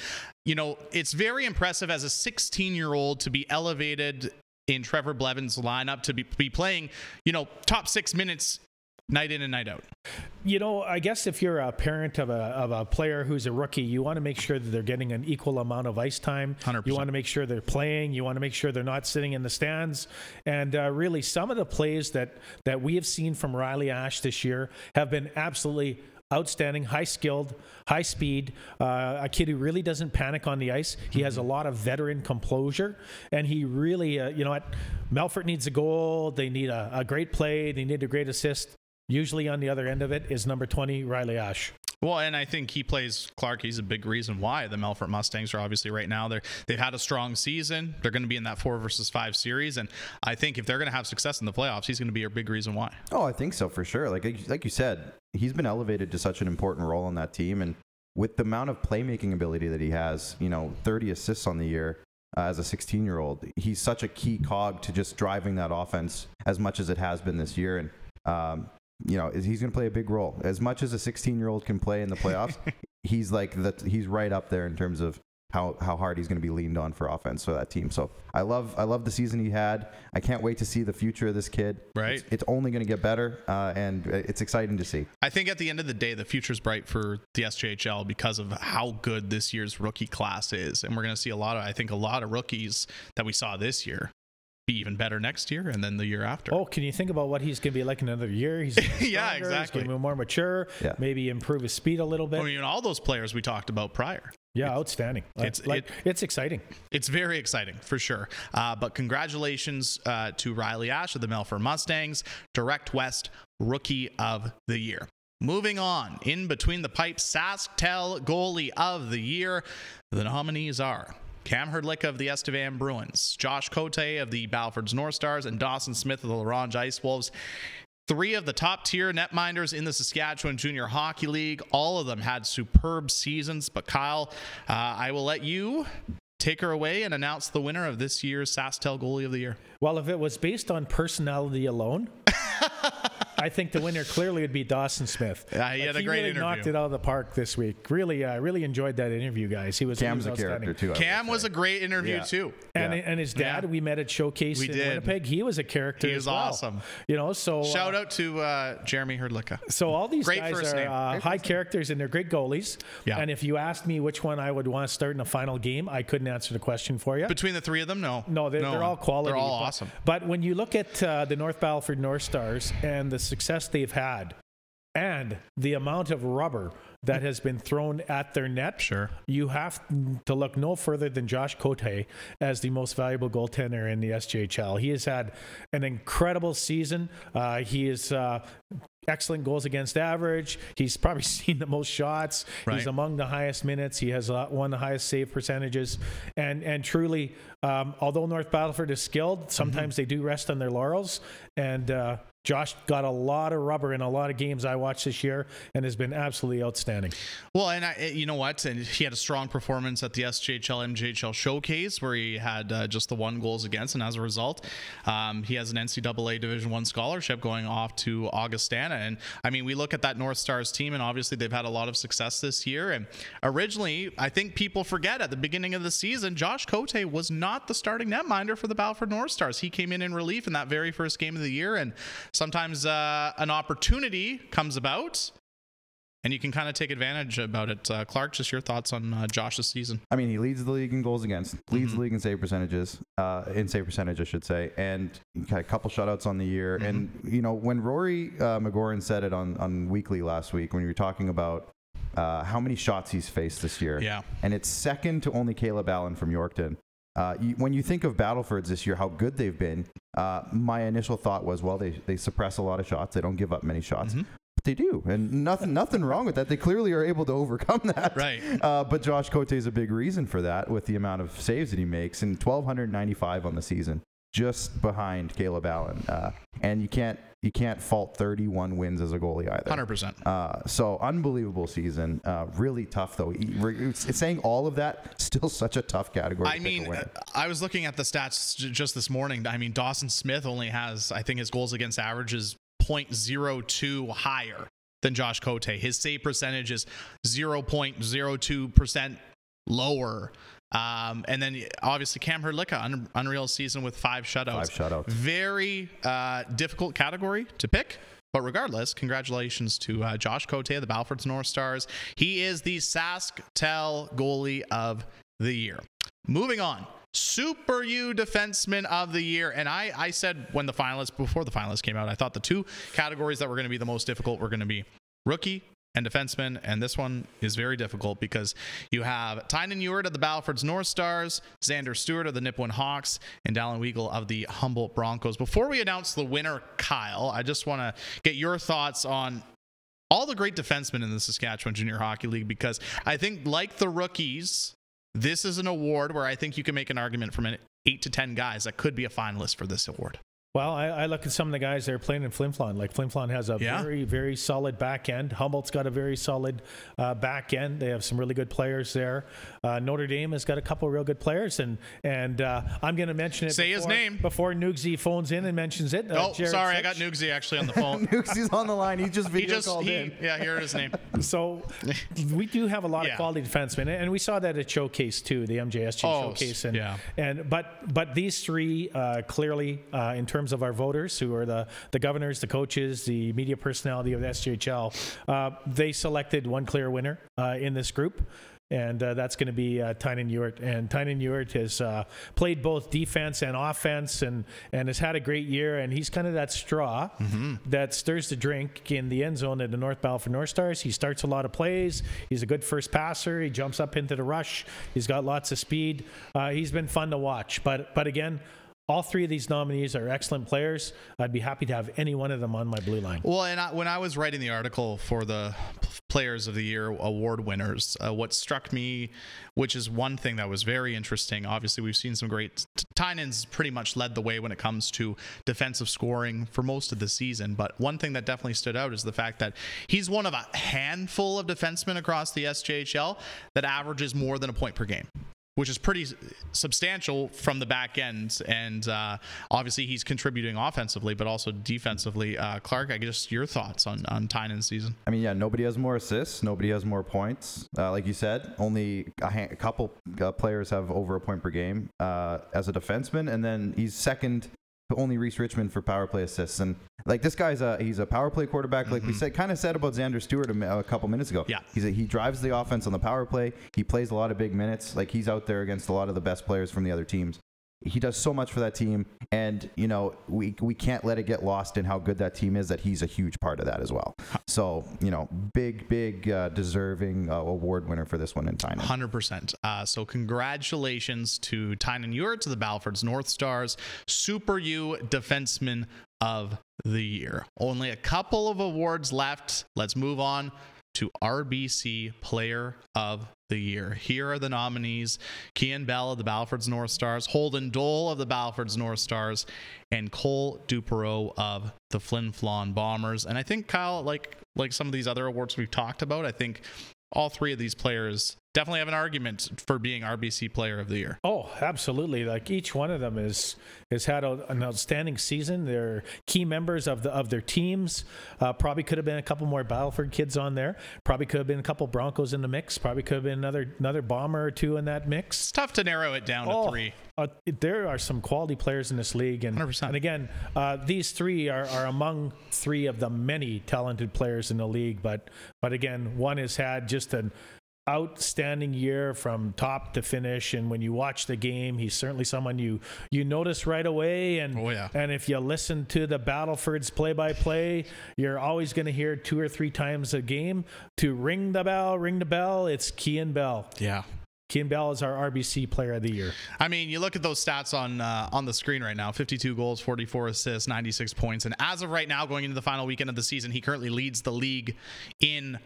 Speaker 1: you know, it's very impressive as a 16 year old to be elevated in Trevor Blevins' lineup to be, be playing, you know, top six minutes night in and night out.
Speaker 4: You know, I guess if you're a parent of a, of a player who's a rookie, you want to make sure that they're getting an equal amount of ice time.
Speaker 1: 100%.
Speaker 4: You want to make sure they're playing. You want to make sure they're not sitting in the stands. And uh, really, some of the plays that, that we have seen from Riley Ash this year have been absolutely outstanding, high skilled, high speed. Uh, a kid who really doesn't panic on the ice. He has a lot of veteran composure, and he really, uh, you know what, Melfort needs a goal. They need a, a great play. They need a great assist. Usually on the other end of it is number 20, Riley Ash.
Speaker 1: Well, and I think he plays Clark. He's a big reason why the Melfort Mustangs are obviously right now. They're they've had a strong season. They're going to be in that four versus five series, and I think if they're going to have success in the playoffs, he's going to be a big reason why.
Speaker 2: Oh, I think so for sure. Like like you said, he's been elevated to such an important role on that team, and with the amount of playmaking ability that he has, you know, 30 assists on the year uh, as a 16 year old, he's such a key cog to just driving that offense as much as it has been this year, and um, you know, he's going to play a big role. As much as a 16 year old can play in the playoffs, he's like that. He's right up there in terms of how, how hard he's going to be leaned on for offense for that team. So I love I love the season he had. I can't wait to see the future of this kid.
Speaker 1: Right.
Speaker 2: It's, it's only going to get better, uh, and it's exciting to see.
Speaker 1: I think at the end of the day, the future's bright for the SJHL because of how good this year's rookie class is, and we're going to see a lot of I think a lot of rookies that we saw this year be even better next year and then the year after.
Speaker 4: Oh, can you think about what he's going to be like in another year? He's gonna be
Speaker 1: Yeah, exactly.
Speaker 4: He's going to be more mature.
Speaker 2: Yeah.
Speaker 4: Maybe improve his speed a little bit.
Speaker 1: I mean, all those players we talked about prior.
Speaker 4: yeah, outstanding. Like,
Speaker 1: it's-
Speaker 4: like
Speaker 1: it-
Speaker 4: it's exciting.
Speaker 1: It's very exciting for sure. Uh, but congratulations uh, to Riley Ash of the Melfort Mustangs, Direct West Rookie of the Year. Moving on, in between the pipes, SaskTel Goalie of the Year. The nominees are Cam Herdlicka of the Estevan Bruins, Josh Cote of the Battlefords North Stars, and Dawson Smith of the La Ronge Ice Wolves. Three of the top tier netminders in the Saskatchewan Junior Hockey League. All of them had superb seasons. But Kyle, uh, I will let you take her away and announce the winner of this year's SaskTel Goalie of the Year.
Speaker 4: Well, if it was based on personality alone, I think the winner clearly would be Dawson Smith.
Speaker 1: Yeah, he had a great
Speaker 4: really
Speaker 1: interview.
Speaker 4: knocked it out of the park this week. Really, uh, really enjoyed that interview, guys. He was
Speaker 2: Cam's
Speaker 4: he
Speaker 2: a character too. I
Speaker 1: Cam was a great interview
Speaker 2: Yeah.
Speaker 1: too.
Speaker 4: And,
Speaker 2: Yeah.
Speaker 4: and his dad,
Speaker 1: Yeah.
Speaker 4: we met at Showcase
Speaker 1: We
Speaker 4: in
Speaker 1: did.
Speaker 4: Winnipeg. He was a character.
Speaker 1: He
Speaker 4: as
Speaker 1: was
Speaker 4: well.
Speaker 1: awesome.
Speaker 4: You know, so
Speaker 1: Shout
Speaker 4: uh,
Speaker 1: out to uh, Jeremy Herdlicka.
Speaker 4: So all these
Speaker 1: Great
Speaker 4: guys are uh, high characters and they're great goalies.
Speaker 1: Yeah.
Speaker 4: And if you asked me which one I would want to start in a final game, I couldn't answer the question for you.
Speaker 1: Between the three of them, no.
Speaker 4: no, they're, they're all quality.
Speaker 1: They're all
Speaker 4: but,
Speaker 1: awesome.
Speaker 4: But when you look at uh, the North Battleford North Stars and the success they've had and the amount of rubber that has been thrown at their net,
Speaker 1: sure,
Speaker 4: you have to look no further than Josh Cote as the most valuable goaltender in the SJHL. He has had an incredible season. Uh, he is uh, excellent goals against average. He's probably seen the most shots. Right. He's among the highest minutes. He has uh, one of the highest save percentages. And and truly, um, although North Battleford is skilled, sometimes mm-hmm. they do rest on their laurels. And uh, Josh got a lot of rubber in a lot of games I watched this year and has been absolutely outstanding.
Speaker 1: Well, and I, you know what? And he had a strong performance at the SJHL MJHL showcase where he had uh, just the one goals against, and as a result, um, he has an NCAA Division One scholarship going off to Augustana. And I mean, we look at that North Stars team, and obviously they've had a lot of success this year. And originally, I think people forget at the beginning of the season, Josh Cote was not the starting netminder for the Battleford North Stars. He came in in relief in that very first game of the year, and sometimes uh, an opportunity comes about and you can kind of take advantage about it. Uh, Clark, just your thoughts on uh, Josh's season?
Speaker 2: I mean, he leads the league in goals against, leads mm-hmm. the league in save percentages, uh, in save percentage, I should say, and a couple shutouts on the year. Mm-hmm. And you know, when Rory uh, McGoran said it on on Weekly last week, when you were talking about uh, how many shots he's faced this year,
Speaker 1: yeah,
Speaker 2: and it's second to only Caleb Allen from Yorkton. Uh, you, when you think of Battlefords this year, how good they've been, uh, my initial thought was, well, they, they suppress a lot of shots. They don't give up many shots. Mm-hmm. But they do, and nothing nothing wrong with that. They clearly are able to overcome that.
Speaker 1: Right.
Speaker 2: Uh, but Josh Cote is a big reason for that with the amount of saves that he makes, and 1,295 on the season, just behind Caleb Allen. Uh, and you can't you can't fault 31 wins as a goalie either.
Speaker 1: 100%.
Speaker 2: Uh, so unbelievable season. Uh, really tough though. It's saying all of that, still such a tough category.
Speaker 1: I mean, I was looking at the stats just this morning. I mean, Dawson Smith only has, I think, his goals against average is 0.02 higher than Josh Cote. His save percentage is 0.02% lower. Um, and then obviously Cam Hrdlicka, un- unreal season with five shutouts.
Speaker 2: Five shutouts.
Speaker 1: Very uh, difficult category to pick. But regardless, congratulations to uh, Josh Cote of the Battleford's North Stars. He is the SaskTel goalie of the year. Moving on. Super U Defenseman of the Year. And I, I said when the finalists, before the finalists came out, I thought the two categories that were going to be the most difficult were going to be rookie and defenseman. And this one is very difficult because you have Tynan Ewart of the Battleford's North Stars, Xander Stewart of the Nipawin Hawks, and Dallin Weigel of the Humboldt Broncos. Before we announce the winner, Kyle, I just want to get your thoughts on all the great defensemen in the Saskatchewan Junior Hockey League because I think, like the rookies, this is an award where I think you can make an argument from an eight to 10 guys that could be a finalist for this award.
Speaker 4: Well, I, I, look at some of the guys that are playing in Flin Flon. Like Flin Flon has a yeah. very, very solid back end. Humboldt's got a very solid uh, back end. They have some really good players there. Uh, Notre Dame has got a couple real good players, and and uh, I'm going to mention it.
Speaker 1: Say
Speaker 4: before,
Speaker 1: his name
Speaker 4: before Nugsy phones in and mentions it.
Speaker 1: Uh, oh, Jared sorry, Sitch. I got Nugsy actually on the phone.
Speaker 2: Nugsy's on the line. He just video he just, called
Speaker 1: he,
Speaker 2: in.
Speaker 1: Yeah, here is his name.
Speaker 4: So we do have a lot yeah. of quality defensemen, and we saw that at Showcase too, the MJSG oh, Showcase, and
Speaker 1: yeah.
Speaker 4: and but but these three uh, clearly uh, in terms of our voters who are the, the governors, the coaches, the media personality of the SJHL, uh, they selected one clear winner uh, in this group. And uh, that's going to be uh, Tynan Ewart. And Tynan Ewart has uh, played both defense and offense and, and has had a great year. And he's kind of that straw mm-hmm. that stirs the drink in the end zone at the North Battleford North Stars. He starts a lot of plays. He's a good first passer. He jumps up into the rush. He's got lots of speed. Uh, he's been fun to watch. But, but again, all three of these nominees are excellent players. I'd be happy to have any one of them on my blue line.
Speaker 1: Well, and I, when I was writing the article for the Players of the Year award winners, uh, what struck me, which is one thing that was very interesting. Obviously, we've seen some great. Tynan's pretty much led the way when it comes to defensive scoring for most of the season. But one thing that definitely stood out is the fact that he's one of a handful of defensemen across the SJHL that averages more than a point per game which is pretty substantial from the back end. And uh, obviously, he's contributing offensively, but also defensively. Uh, Clark, I guess your thoughts on on Tynan's season?
Speaker 2: I mean, yeah, nobody has more assists, nobody has more points. Uh, like you said, only a, ha- a couple uh, players have over a point per game uh, as a defenseman, and then he's second only Reese Richmond for power play assists. And like this guy's a he's a power play quarterback. Like mm-hmm. we said, kind of said about Xander Stewart a, a, couple minutes ago.
Speaker 1: Yeah,
Speaker 2: he's a, he drives the offense on the power play. He plays a lot of big minutes. Like he's out there against a lot of the best players from the other teams. He does so much for that team, and you know we we can't let it get lost in how good that team is. That he's a huge part of that as well. So you know, big big uh, deserving uh, award winner for this one in.
Speaker 1: Hundred percent. Uh, so congratulations to Tynan Ure to the Battlefords North Stars Super U Defenseman of the Year. Only a couple of awards left. Let's move on to RBC Player of the Year. Here are the nominees Kian Bell of the Battleford's North Stars, Holden Dole of the Battleford's North Stars, and Cole Dupereau of the Flin Flon Bombers. And I think, Kyle, like like some of these other awards we've talked about, I think all three of these players definitely have an argument for being RBC Player of the Year.
Speaker 4: Oh, absolutely! Like each one of them is has had a, an outstanding season. They're key members of the of their teams. Uh, probably could have been a couple more Battleford kids on there. Probably could have been a couple Broncos in the mix. Probably could have been another another bomber or two in that mix.
Speaker 1: It's tough to narrow it down oh, to three.
Speaker 4: Uh, there are some quality players in this league, and 100%. and again, uh, these three are, are among three of the many talented players in the league. But but again, one has had just an outstanding year from top to finish. And when you watch the game, he's certainly someone you you notice right away. And
Speaker 1: oh, yeah.
Speaker 4: and if you listen to the Battleford's play by play, you're always going to hear two or three times a game to ring the bell, ring the bell. It's Kian Bell.
Speaker 1: Yeah.
Speaker 4: Kian Bell is our RBC Player of the Year.
Speaker 1: I mean, you look at those stats on uh, on the screen right now: 52 goals, 44 assists, 96 points, and as of right now, going into the final weekend of the season, he currently leads the league in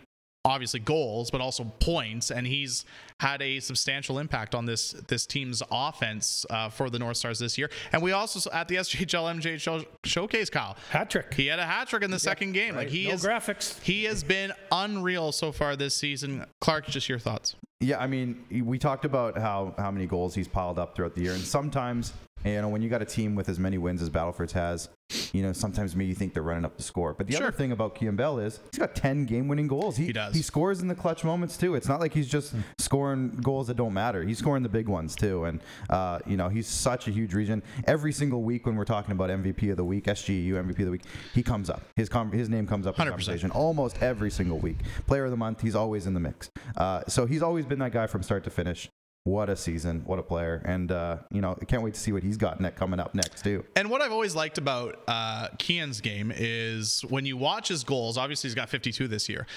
Speaker 1: obviously goals, but also points, and he's had a substantial impact on this this team's offense uh, for the North Stars this year. And we also at the SJHL MJHL showcase, Kyle
Speaker 4: hat trick.
Speaker 1: He had a hat trick in the second game.
Speaker 4: Right.
Speaker 1: Like he
Speaker 4: no
Speaker 1: is
Speaker 4: graphics.
Speaker 1: He has been unreal so far this season. Clark, just your thoughts.
Speaker 2: Yeah, I mean, we talked about how how many goals he's piled up throughout the year, and sometimes you know when you got a team with as many wins as Battleford's has, you know, sometimes maybe you think they're running up the score. But the sure. other thing about Kian Bell is he's got 10 game winning goals.
Speaker 1: He, he, does.
Speaker 2: He scores in the clutch moments too. It's not like he's just scoring goals that don't matter. He's scoring the big ones too. And, uh, you know, he's such a huge region. Every single week when we're talking about MVP of the week, SGU MVP of the week, he comes up. His, com- his name comes up in 100%. conversation almost every single week. Player of the month, he's always in the mix. Uh, so he's always been that guy from start to finish what a season, what a player, and uh, you know, I can't wait to see what he's got next coming up next too.
Speaker 1: And what I've always liked about uh, Kian's game is when you watch his goals. Obviously, he's got 52 this year.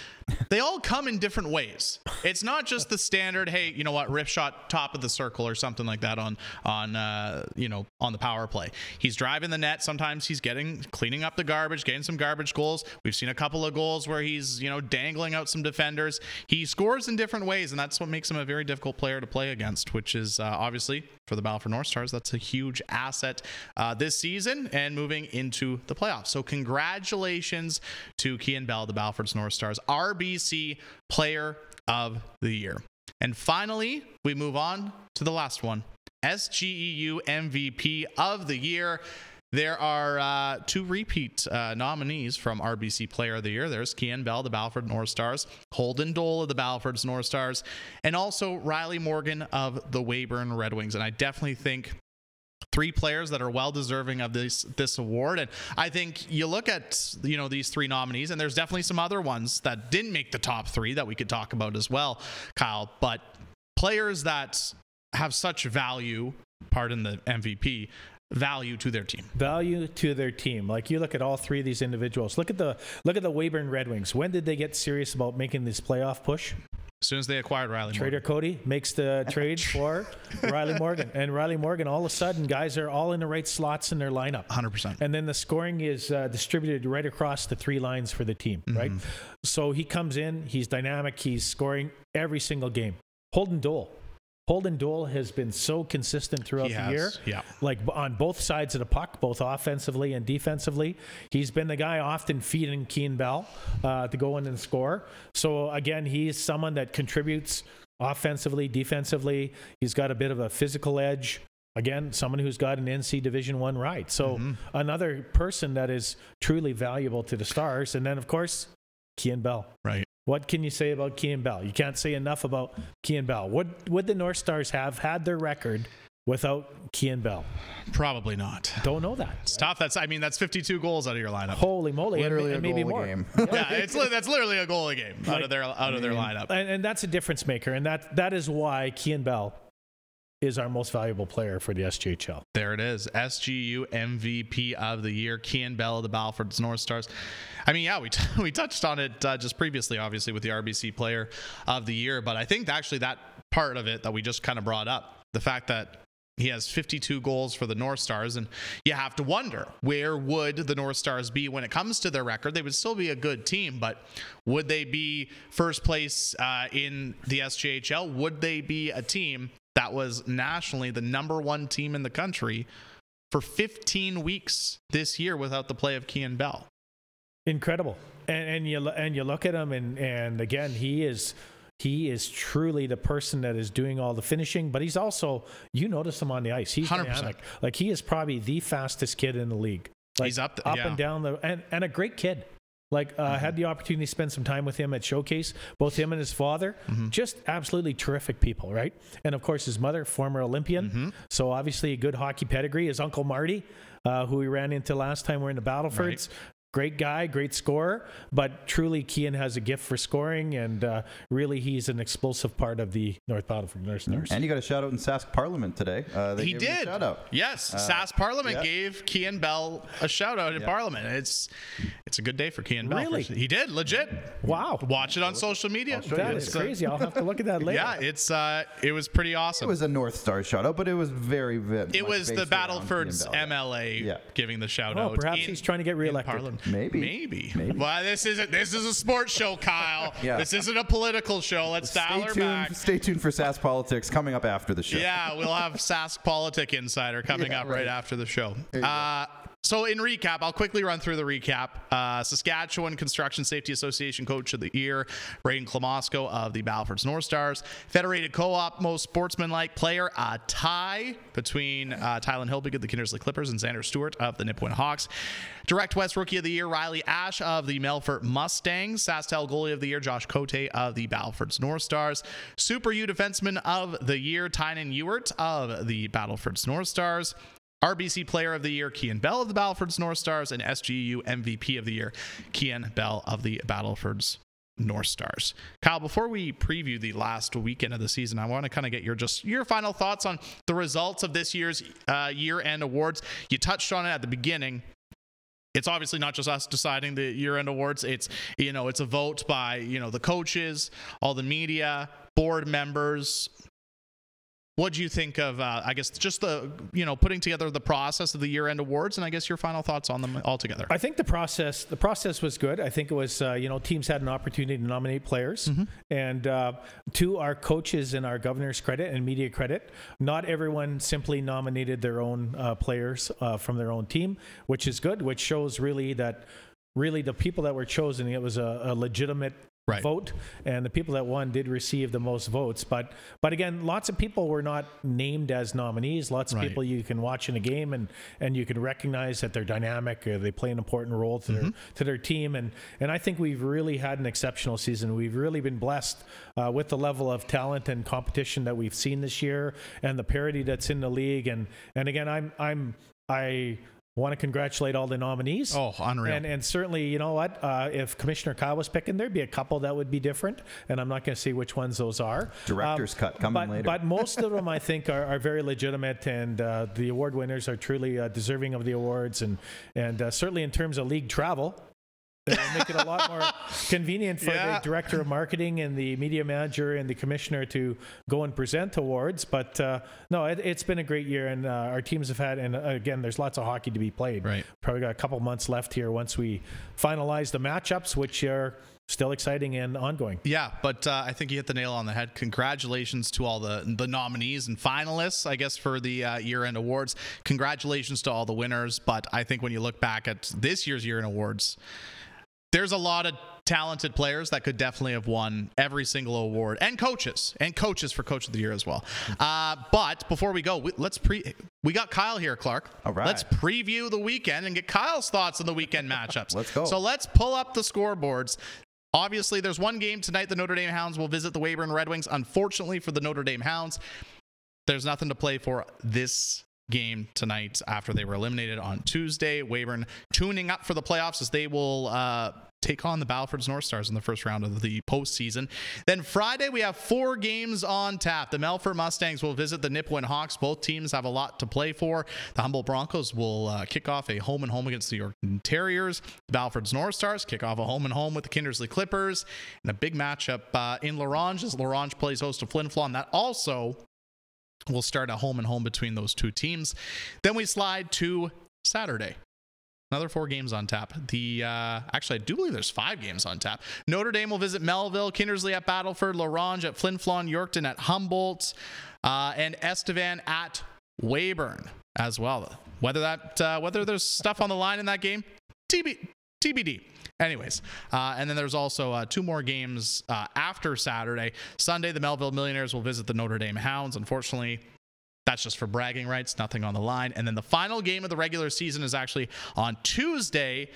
Speaker 1: They all come in different ways. It's not just the standard, hey, you know what, rip shot top of the circle or something like that on on uh, you know on the power play. He's driving the net. Sometimes he's getting cleaning up the garbage, getting some garbage goals. We've seen a couple of goals where he's you know dangling out some defenders. He scores in different ways, and that's what makes him a very difficult player to play against, which is uh, obviously for the Battleford North Stars. That's a huge asset uh, this season and moving into the playoffs. So, congratulations to Kian Bell, the Battleford's North Stars, RBC Player of the Year. And finally, we move on to the last one SGEU MVP of the Year. There are uh, two repeat uh, nominees from RBC Player of the Year. There's Kian Bell, the Battleford North Stars, Holden Dole of the Battleford's North Stars, and also Riley Morgan of the Weyburn Red Wings. And I definitely think three players that are well deserving of this this award and i think you look at you know these three nominees and there's definitely some other ones that didn't make the top three that we could talk about as well kyle but players that have such value pardon the mvp value to their team.
Speaker 4: Value to their team. Like you look at all three of these individuals. Look at the look at the Weyburn Red Wings. When did they get serious about making this playoff push?
Speaker 1: As soon as they acquired Riley
Speaker 4: Trader
Speaker 1: Morgan.
Speaker 4: Cody makes the trade for Riley Morgan. And Riley Morgan, all of a sudden, guys are all in the right slots in their lineup.
Speaker 1: 100%.
Speaker 4: And then the scoring is uh, distributed right across the three lines for the team, mm-hmm. right? So he comes in, he's dynamic, he's scoring every single game. Holden Dole, Holden Dole has been so consistent throughout the year.
Speaker 1: Yeah.
Speaker 4: Like on both sides of the puck, both offensively and defensively. He's been the guy often feeding Kian Bell uh, to go in and score. So again, he's someone that contributes offensively, defensively. He's got a bit of a physical edge. Again, someone who's got an NC Division One right. So mm-hmm. another person that is truly valuable to the Stars. And then of course, Kian Bell.
Speaker 1: Right.
Speaker 4: What can you say about Kian Bell? You can't say enough about Kian Bell. Would would the North Stars have had their record without Kian Bell?
Speaker 1: Probably not.
Speaker 4: Don't know that.
Speaker 1: It's tough. That's I mean that's 52 goals out of your lineup.
Speaker 4: Holy moly!
Speaker 2: Literally
Speaker 4: and,
Speaker 2: and
Speaker 4: maybe
Speaker 2: more.
Speaker 4: Game.
Speaker 1: yeah, it's that's literally a goal a game out like, of their out of their lineup.
Speaker 4: And, and that's a difference maker, and that that is why Kian Bell is our most valuable player for the SJHL.
Speaker 1: There it is. SGU MVP of the year, Kian Bell of the Battleford's North Stars. I mean, yeah, we, t- we touched on it uh, just previously, obviously, with the RBC player of the year. But I think actually that part of it that we just kind of brought up, the fact that he has 52 goals for the North Stars, and you have to wonder where would the North Stars be when it comes to their record? They would still be a good team, but would they be first place uh, in the SJHL? Would they be a team that was nationally the number one team in the country for 15 weeks this year without the play of Kian Bell?
Speaker 4: Incredible, and, and you and you look at him, and and again, he is he is truly the person that is doing all the finishing, but he's also you notice him on the ice. He's 100%. dynamic. Like he is probably the fastest kid in the league. Like
Speaker 1: he's up,
Speaker 4: the, up
Speaker 1: yeah.
Speaker 4: and down the and, and a great kid. Like uh, mm-hmm. had the opportunity to spend some time with him at Showcase, both him and his father, mm-hmm. just absolutely terrific people, right? And of course his mother, former Olympian, mm-hmm. so obviously a good hockey pedigree. His uncle Marty, uh, who we ran into last time we're in the Battlefords, great guy, great scorer, but truly Kian has a gift for scoring, and uh, really he's an explosive part of the North Battleford North Stars.
Speaker 2: And you got a shout out in Sask Parliament today.
Speaker 1: Uh, he did. shout out. Yes, uh, Sask Parliament yeah. gave Kian Bell a shout out in yeah. Parliament. It's it's a good day for Kian Bell.
Speaker 4: Really?
Speaker 1: He did legit.
Speaker 4: Wow.
Speaker 1: Watch it on social media.
Speaker 4: That is crazy. I'll have to look at that later.
Speaker 1: Yeah, it's uh, it was pretty awesome.
Speaker 2: It was a North Star shout out, but it was very. very
Speaker 1: it was the Battleford's MLA yeah. giving the shout
Speaker 4: oh,
Speaker 1: out.
Speaker 4: Perhaps in, he's trying to get reelected.
Speaker 2: Maybe.
Speaker 1: Maybe. Maybe. Well, this isn't this is a sports show, Kyle. yeah. This isn't a political show. Let's stay dial her
Speaker 2: tuned,
Speaker 1: back.
Speaker 2: Stay tuned for Sask Politics coming up after the show.
Speaker 1: Yeah, we'll have Sask Politic Insider coming yeah, up right. right. after the show. Uh, so, in recap, I'll quickly run through the recap. Uh, Saskatchewan Construction Safety Association Coach of the Year, Braden Klimosko of the Battleford's North Stars. Federated Co op Most Sportsmanlike Player, a tie between uh, Tylen Hilbig of the Kindersley Clippers and Xander Stewart of the Nipawin Hawks. Direct West Rookie of the Year, Riley Ash of the Melfort Mustangs. SaskTel Goalie of the Year, Josh Cote of the Battleford's North Stars. Super U Defenseman of the Year, Tynan Ewart of the Battleford's North Stars. RBC Player of the Year, Kian Bell of the Battleford's North Stars, and SGU MVP of the Year, Kian Bell of the Battleford's North Stars. Kyle, before we preview the last weekend of the season, I want to kind of get your just your final thoughts on the results of this year's uh, year-end awards. You touched on it at the beginning. It's obviously not just us deciding the year-end awards. It's you know it's a vote by you know the coaches, all the media, board members, what do you think of, uh, I guess, just the, you know, putting together the process of the year-end awards, and I guess your final thoughts on them altogether?
Speaker 4: I think the process, the process was good. I think it was, uh, you know, teams had an opportunity to nominate players, mm-hmm. and uh, to our coaches and our governor's credit and media credit, not everyone simply nominated their own uh, players uh, from their own team, which is good, which shows really that really the people that were chosen it was a, a legitimate right. vote, and the people that won did receive the most votes. But but again, lots of people were not named as nominees. Lots of right. people you can watch in a game and and you can recognize that they're dynamic or they play an important role to mm-hmm. their to their team. And and I think we've really had an exceptional season. We've really been blessed uh, with the level of talent and competition that we've seen this year and the parity that's in the league. And and again, I'm I'm I want to congratulate all the nominees.
Speaker 1: Oh, unreal!
Speaker 4: And, and certainly, you know what? Uh, if Commissioner Kyle was picking, there'd be a couple that would be different, and I'm not going to say which ones those are.
Speaker 2: Director's um, cut coming
Speaker 4: but,
Speaker 2: later.
Speaker 4: But most of them, I think, are, are very legitimate, and uh, the award winners are truly uh, deserving of the awards, and and uh, certainly in terms of league travel, it will make it a lot more convenient for yeah. the director of marketing and the media manager and the commissioner to go and present awards. But uh, no, it, has been a great year, and uh, our teams have had. And uh, again, there's lots of hockey to be played.
Speaker 1: Right.
Speaker 4: Probably got a couple months left here once we finalize the matchups, which are still exciting and ongoing.
Speaker 1: Yeah, but uh, I think you hit the nail on the head. Congratulations to all the the nominees and finalists, I guess, for the uh, year end awards. Congratulations to all the winners. But I think when you look back at this year's year end awards, there's a lot of talented players that could definitely have won every single award and coaches and coaches for coach of the year as well. Uh, but before we go we, let's pre we got kyle here clark.
Speaker 2: All right.
Speaker 1: Let's preview the weekend and get kyle's thoughts on the weekend matchups.
Speaker 2: Let's go.
Speaker 1: So let's pull up the scoreboards. Obviously there's one game tonight the notre dame hounds will visit the weyburn red wings. Unfortunately for the notre dame hounds there's nothing to play for this game tonight after they were eliminated on Tuesday. Weyburn tuning up for the playoffs as they will uh, take on the Battleford's North Stars in the first round of the postseason. Then Friday, we have four games on tap. The Melfort Mustangs will visit the Nipawin Hawks. Both teams have a lot to play for. The Humboldt Broncos will uh, kick off a home and home against the York Terriers. The Battleford's North Stars kick off a home and home with the Kindersley Clippers. And a big matchup uh, in La Ronge as La Ronge plays host to Flin Flon. That also will start a home and home between those two teams. Then we slide to Saturday. Another four games on tap. The uh, actually, I do believe there's five games on tap. Notre Dame will visit Melville, Kindersley at Battleford, La Ronge at Flin Flon, Yorkton at Humboldt, uh, and Estevan at Weyburn as well. Whether that uh, whether there's stuff on the line in that game, TB, TBD. Anyways, uh, and then there's also uh, two more games uh, after Saturday. Sunday, the Melville Millionaires will visit the Notre Dame Hounds. Unfortunately, that's just for bragging rights, nothing on the line. And then the final game of the regular season is actually on Tuesday.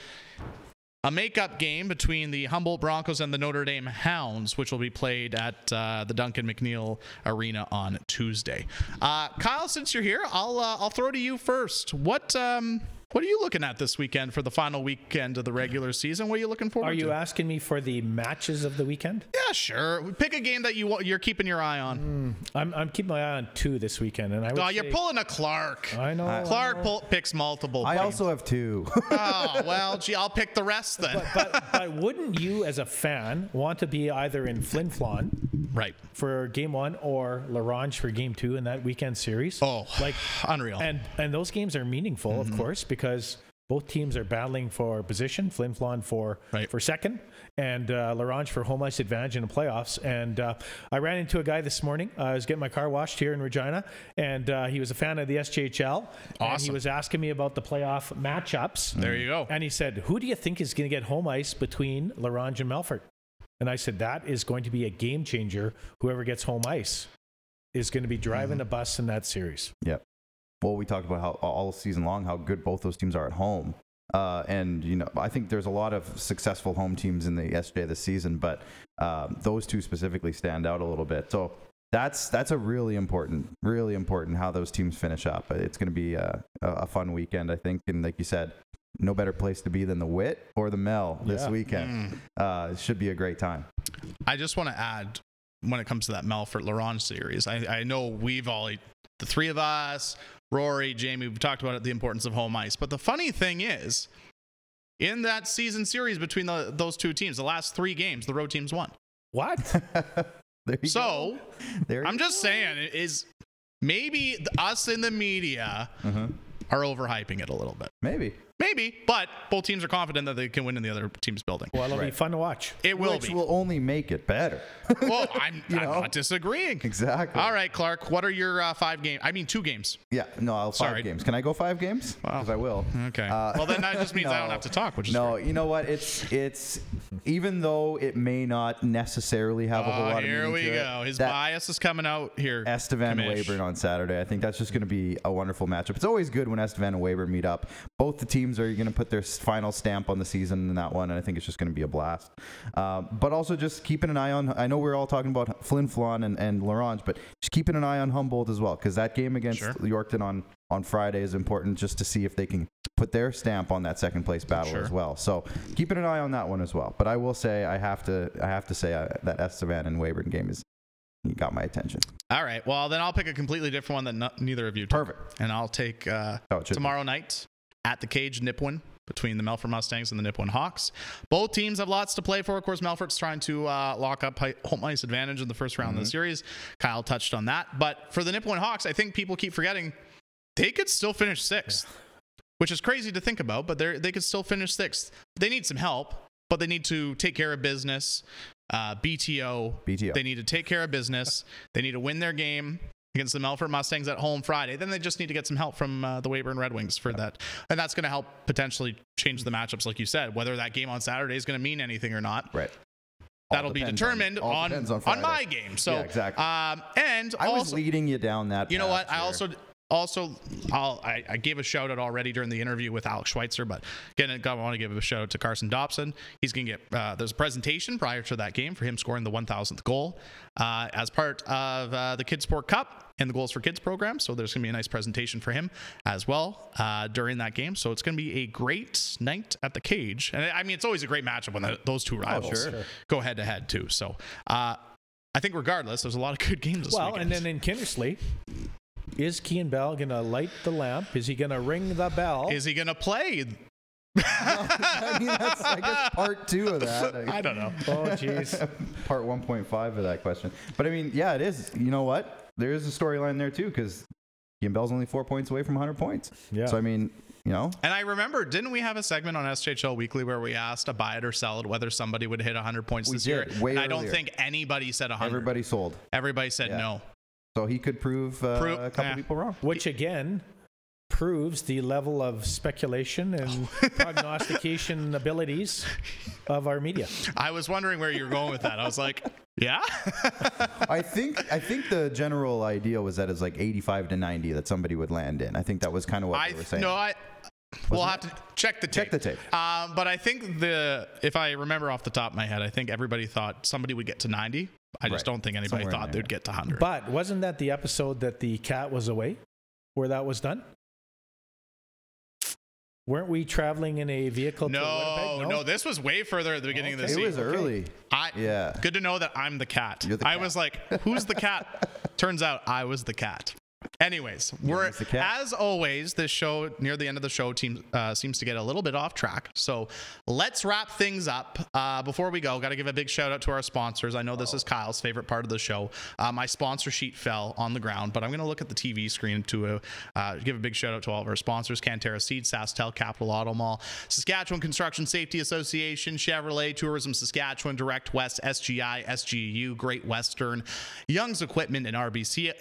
Speaker 1: A makeup game between the Humboldt Broncos and the Notre Dame Hounds, which will be played at uh, the Duncan McNeill Arena on Tuesday. Uh, Kyle, since you're here, I'll uh, I'll throw to you first. What um, what are you looking at this weekend for the final weekend of the regular season? What are you looking forward
Speaker 4: to? Are you
Speaker 1: to?
Speaker 4: asking me for the matches of the weekend?
Speaker 1: Yeah, sure. Pick a game that you you're keeping your eye on.
Speaker 4: Mm, I'm, I'm keeping my eye on two this weekend, and I.
Speaker 1: oh, you're pulling a Clark.
Speaker 4: I know.
Speaker 1: Clark
Speaker 4: I know.
Speaker 1: Pull, picks multiple.
Speaker 2: I also have two.
Speaker 1: oh well, gee, I'll pick the rest then.
Speaker 4: But, but, but, wouldn't you, as a fan, want to be either in Flin Flon,
Speaker 1: right,
Speaker 4: for game one, or La Ronge for game two in that weekend series?
Speaker 1: Oh, like unreal.
Speaker 4: And and those games are meaningful, mm-hmm. of course, because both teams are battling for position. Flin Flon for right. for second, and uh, La Ronge for home ice advantage in the playoffs. And uh, I ran into a guy this morning. Uh, I was getting my car washed here in Regina, and uh, he was a fan of the SJHL. Awesome. And he was asking me about the playoff matchups.
Speaker 1: There you go.
Speaker 4: And he said, "Who do you think is going to get home ice between La Ronge and Melfort?" And I said, "That is going to be a game changer. Whoever gets home ice." Is going to be driving mm-hmm. a bus in that series.
Speaker 2: Yep well, we talked about how all season long how good both those teams are at home. Uh, and you know, I think there's a lot of successful home teams in the SJ this season, but um, those two specifically stand out a little bit. So that's that's a really important, really important how those teams finish up. It's going to be a, a, fun weekend, I think. And like you said, no better place to be than the Wit or the Mel this yeah. weekend. Mm. Uh, it should be a great time.
Speaker 1: I just want to add when it comes to that Melfort La Ronge series. I, I know we've all the three of us, Rory, Jamie, we've talked about it, the importance of home ice. But the funny thing is, in that season series between the, those two teams, the last three games, the road teams won.
Speaker 4: What?
Speaker 1: so, I'm just go. saying, is maybe us in the media uh-huh. are overhyping it a little bit.
Speaker 2: Maybe.
Speaker 1: Maybe, but both teams are confident that they can win in the other team's building.
Speaker 4: Well, it'll right. be fun to watch.
Speaker 1: It will
Speaker 2: Which
Speaker 1: be.
Speaker 2: will only make it better.
Speaker 1: well, I'm, I'm not disagreeing.
Speaker 2: Exactly.
Speaker 1: All right, Clark. What are your uh, five games? I mean, two games.
Speaker 2: Yeah, no, I'll five games. Can I go five games? Because wow. I will.
Speaker 1: Okay. Uh, well, then that just means no, I don't have to talk, which is
Speaker 2: no.
Speaker 1: Great.
Speaker 2: You know what? It's it's even though it may not necessarily have a whole lot
Speaker 1: of. Here we go.
Speaker 2: It,
Speaker 1: His bias is coming out here.
Speaker 2: Estevan Commish. Weyburn on Saturday. I think that's just going to be a wonderful matchup. It's always good when Estevan and Weyburn meet up. Both the teams are going to put their final stamp on the season in that one, and I think it's just going to be a blast. Uh, but also just keeping an eye on. I know we're all talking about Flin Flon and, and La Ronge, but just keeping an eye on Humboldt as well, because that game against sure. Yorkton on on Friday is important just to see if they can put their stamp on that second place battle sure. as well. So keeping an eye on that one as well. But I will say I have to I have to say uh, that Estevan and Weyburn game is got my attention.
Speaker 1: All right. Well, then I'll pick a completely different one that no, neither of you. Took.
Speaker 2: Perfect.
Speaker 1: And I'll take uh, oh, tomorrow be. night at the cage Nipawin between the Melfort Mustangs and the Nipawin Hawks. Both teams have lots to play for. Of course, Melfort's trying to uh, lock up home ice advantage in the first round mm-hmm. of the mm-hmm. series. Kyle touched on that. But for the Nipawin Hawks, I think people keep forgetting they could still finish sixth, yeah. which is crazy to think about, but they they could still finish sixth. They need some help, but they need to take care of business. Uh, BTO.
Speaker 2: BTO.
Speaker 1: They need to take care of business. they need to win their game against the Melfort Mustangs at home Friday. Then they just need to get some help from uh, the Weyburn Red Wings for that. And that's going to help potentially change the matchups, like you said. Whether that game on Saturday is going to mean anything or not.
Speaker 2: Right.
Speaker 1: That'll be determined on on, on, my game. So
Speaker 2: yeah, exactly.
Speaker 1: Um, and
Speaker 2: I
Speaker 1: also,
Speaker 2: was leading you down that.
Speaker 1: You know what? Here. I also also, I'll, I, I gave a shout out already during the interview with Alex Schweitzer, but again, I want to give a shout out to Carson Dobson. He's going to get uh, there's a presentation prior to that game for him scoring the 1,000th goal uh, as part of uh, the Kids Sport Cup and the Goals for Kids program. So there's going to be a nice presentation for him as well uh, during that game. So it's going to be a great night at the cage. And I mean, it's always a great matchup when the, those two rivals oh, sure. go head to head too. So. Uh, I think regardless, there's a lot of good games this
Speaker 4: well,
Speaker 1: weekend.
Speaker 4: and then in Kindersley, is Kian Bell going to light the lamp? Is he going to ring the bell?
Speaker 1: Is he going to play?
Speaker 2: I mean, that's I guess part two of that.
Speaker 1: I don't know.
Speaker 4: Oh, jeez.
Speaker 2: part 1.5 of that question. But I mean, yeah, it is. You know what? There is a storyline there too because Kian Bell's only four points away from 100 points. Yeah. So I mean, you know.
Speaker 1: And I remember, didn't we have a segment on SJHL Weekly where we asked a buy it or sell it whether somebody would hit 100 points we this did, year?
Speaker 2: Way
Speaker 1: and
Speaker 2: I
Speaker 1: don't think anybody said 100.
Speaker 2: Everybody sold.
Speaker 1: Everybody said yeah. no.
Speaker 2: So he could prove, uh, prove a couple yeah. people wrong.
Speaker 4: Which again proves the level of speculation and prognostication abilities of our media.
Speaker 1: I was wondering where you were going with that. I was like, yeah.
Speaker 2: I think I think the general idea was that it's like 85 to 90 that somebody would land in. I think that was kind of what I, they were saying.
Speaker 1: No, I we'll have to check the tape.
Speaker 2: Check the tape.
Speaker 1: Um, but I think the if I remember off the top of my head, I think everybody thought somebody would get to 90. I just right. don't think anybody Somewhere thought they'd get to 100.
Speaker 4: But wasn't that the episode that the cat was away where that was done? Weren't we traveling in a vehicle?
Speaker 1: No, no, no, This was way further at the beginning okay. of the season.
Speaker 2: It was early.
Speaker 1: I yeah. Good to know that I'm the cat. The I was like, who's the cat? Turns out I was the cat. Anyways, we're as always. This show near the end of the show team uh, seems to get a little bit off track. So let's wrap things up. Uh, before we go, got to give a big shout out to our sponsors. I know this is Kyle's favorite part of the show. Uh, my sponsor sheet fell on the ground, but I'm going to look at the TV screen to uh, give a big shout out to all of our sponsors: Canterra Seed, SaskTel, Capital Auto Mall, Saskatchewan Construction Safety Association, Chevrolet Tourism Saskatchewan, Direct West, SGI, SGU, Great Western, Young's Equipment, and RBC.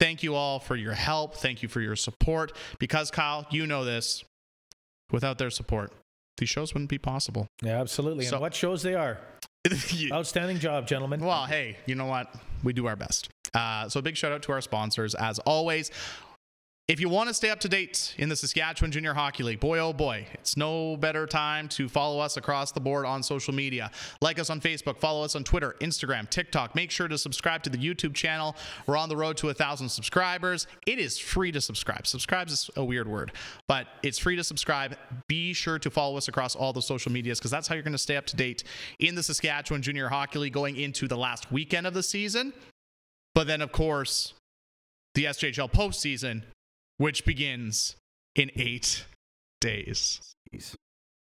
Speaker 1: Thank you all for your help. Thank you for your support. Because, Kyle, you know this. Without their support, these shows wouldn't be possible.
Speaker 4: Yeah, absolutely. So, and what shows they are. Outstanding job, gentlemen.
Speaker 1: Well, hey, you know what? We do our best. Uh, so, big shout out to our sponsors. As always, if you want to stay up to date in the Saskatchewan Junior Hockey League, boy oh boy, it's no better time to follow us across the board on social media. Like us on Facebook, follow us on Twitter, Instagram, TikTok. Make sure to subscribe to the YouTube channel. We're on the road to a thousand subscribers. It is free to subscribe. Subscribe is a weird word, but it's free to subscribe. Be sure to follow us across all the social medias because that's how you're going to stay up to date in the Saskatchewan Junior Hockey League going into the last weekend of the season. But then, of course, the SJHL postseason which begins in eight days. Jeez.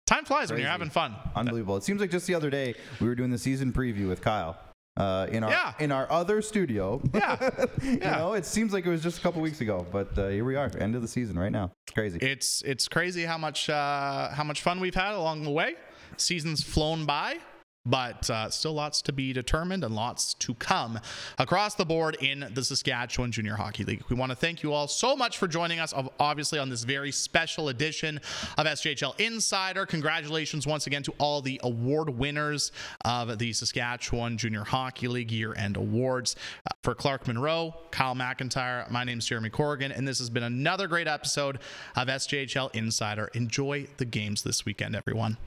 Speaker 1: Time flies Crazy. when you're having fun.
Speaker 2: Unbelievable. It seems like just the other day we were doing the season preview with Kyle. Uh, in our yeah. in our other studio.
Speaker 1: Yeah,
Speaker 2: you yeah. know, it seems like it was just a couple weeks ago, but uh, here we are, end of the season right now. It's crazy.
Speaker 1: It's it's crazy how much uh, how much fun we've had along the way. Season's flown by but uh, still lots to be determined and lots to come across the board in the Saskatchewan Junior Hockey League. We want to thank you all so much for joining us, obviously, on this very special edition of SJHL Insider. Congratulations once again to all the award winners of the Saskatchewan Junior Hockey League year end awards. Uh, for Clark Monroe, Kyle McIntyre, my name is Jeremy Corrigan, and this has been another great episode of SJHL Insider. Enjoy the games this weekend, everyone.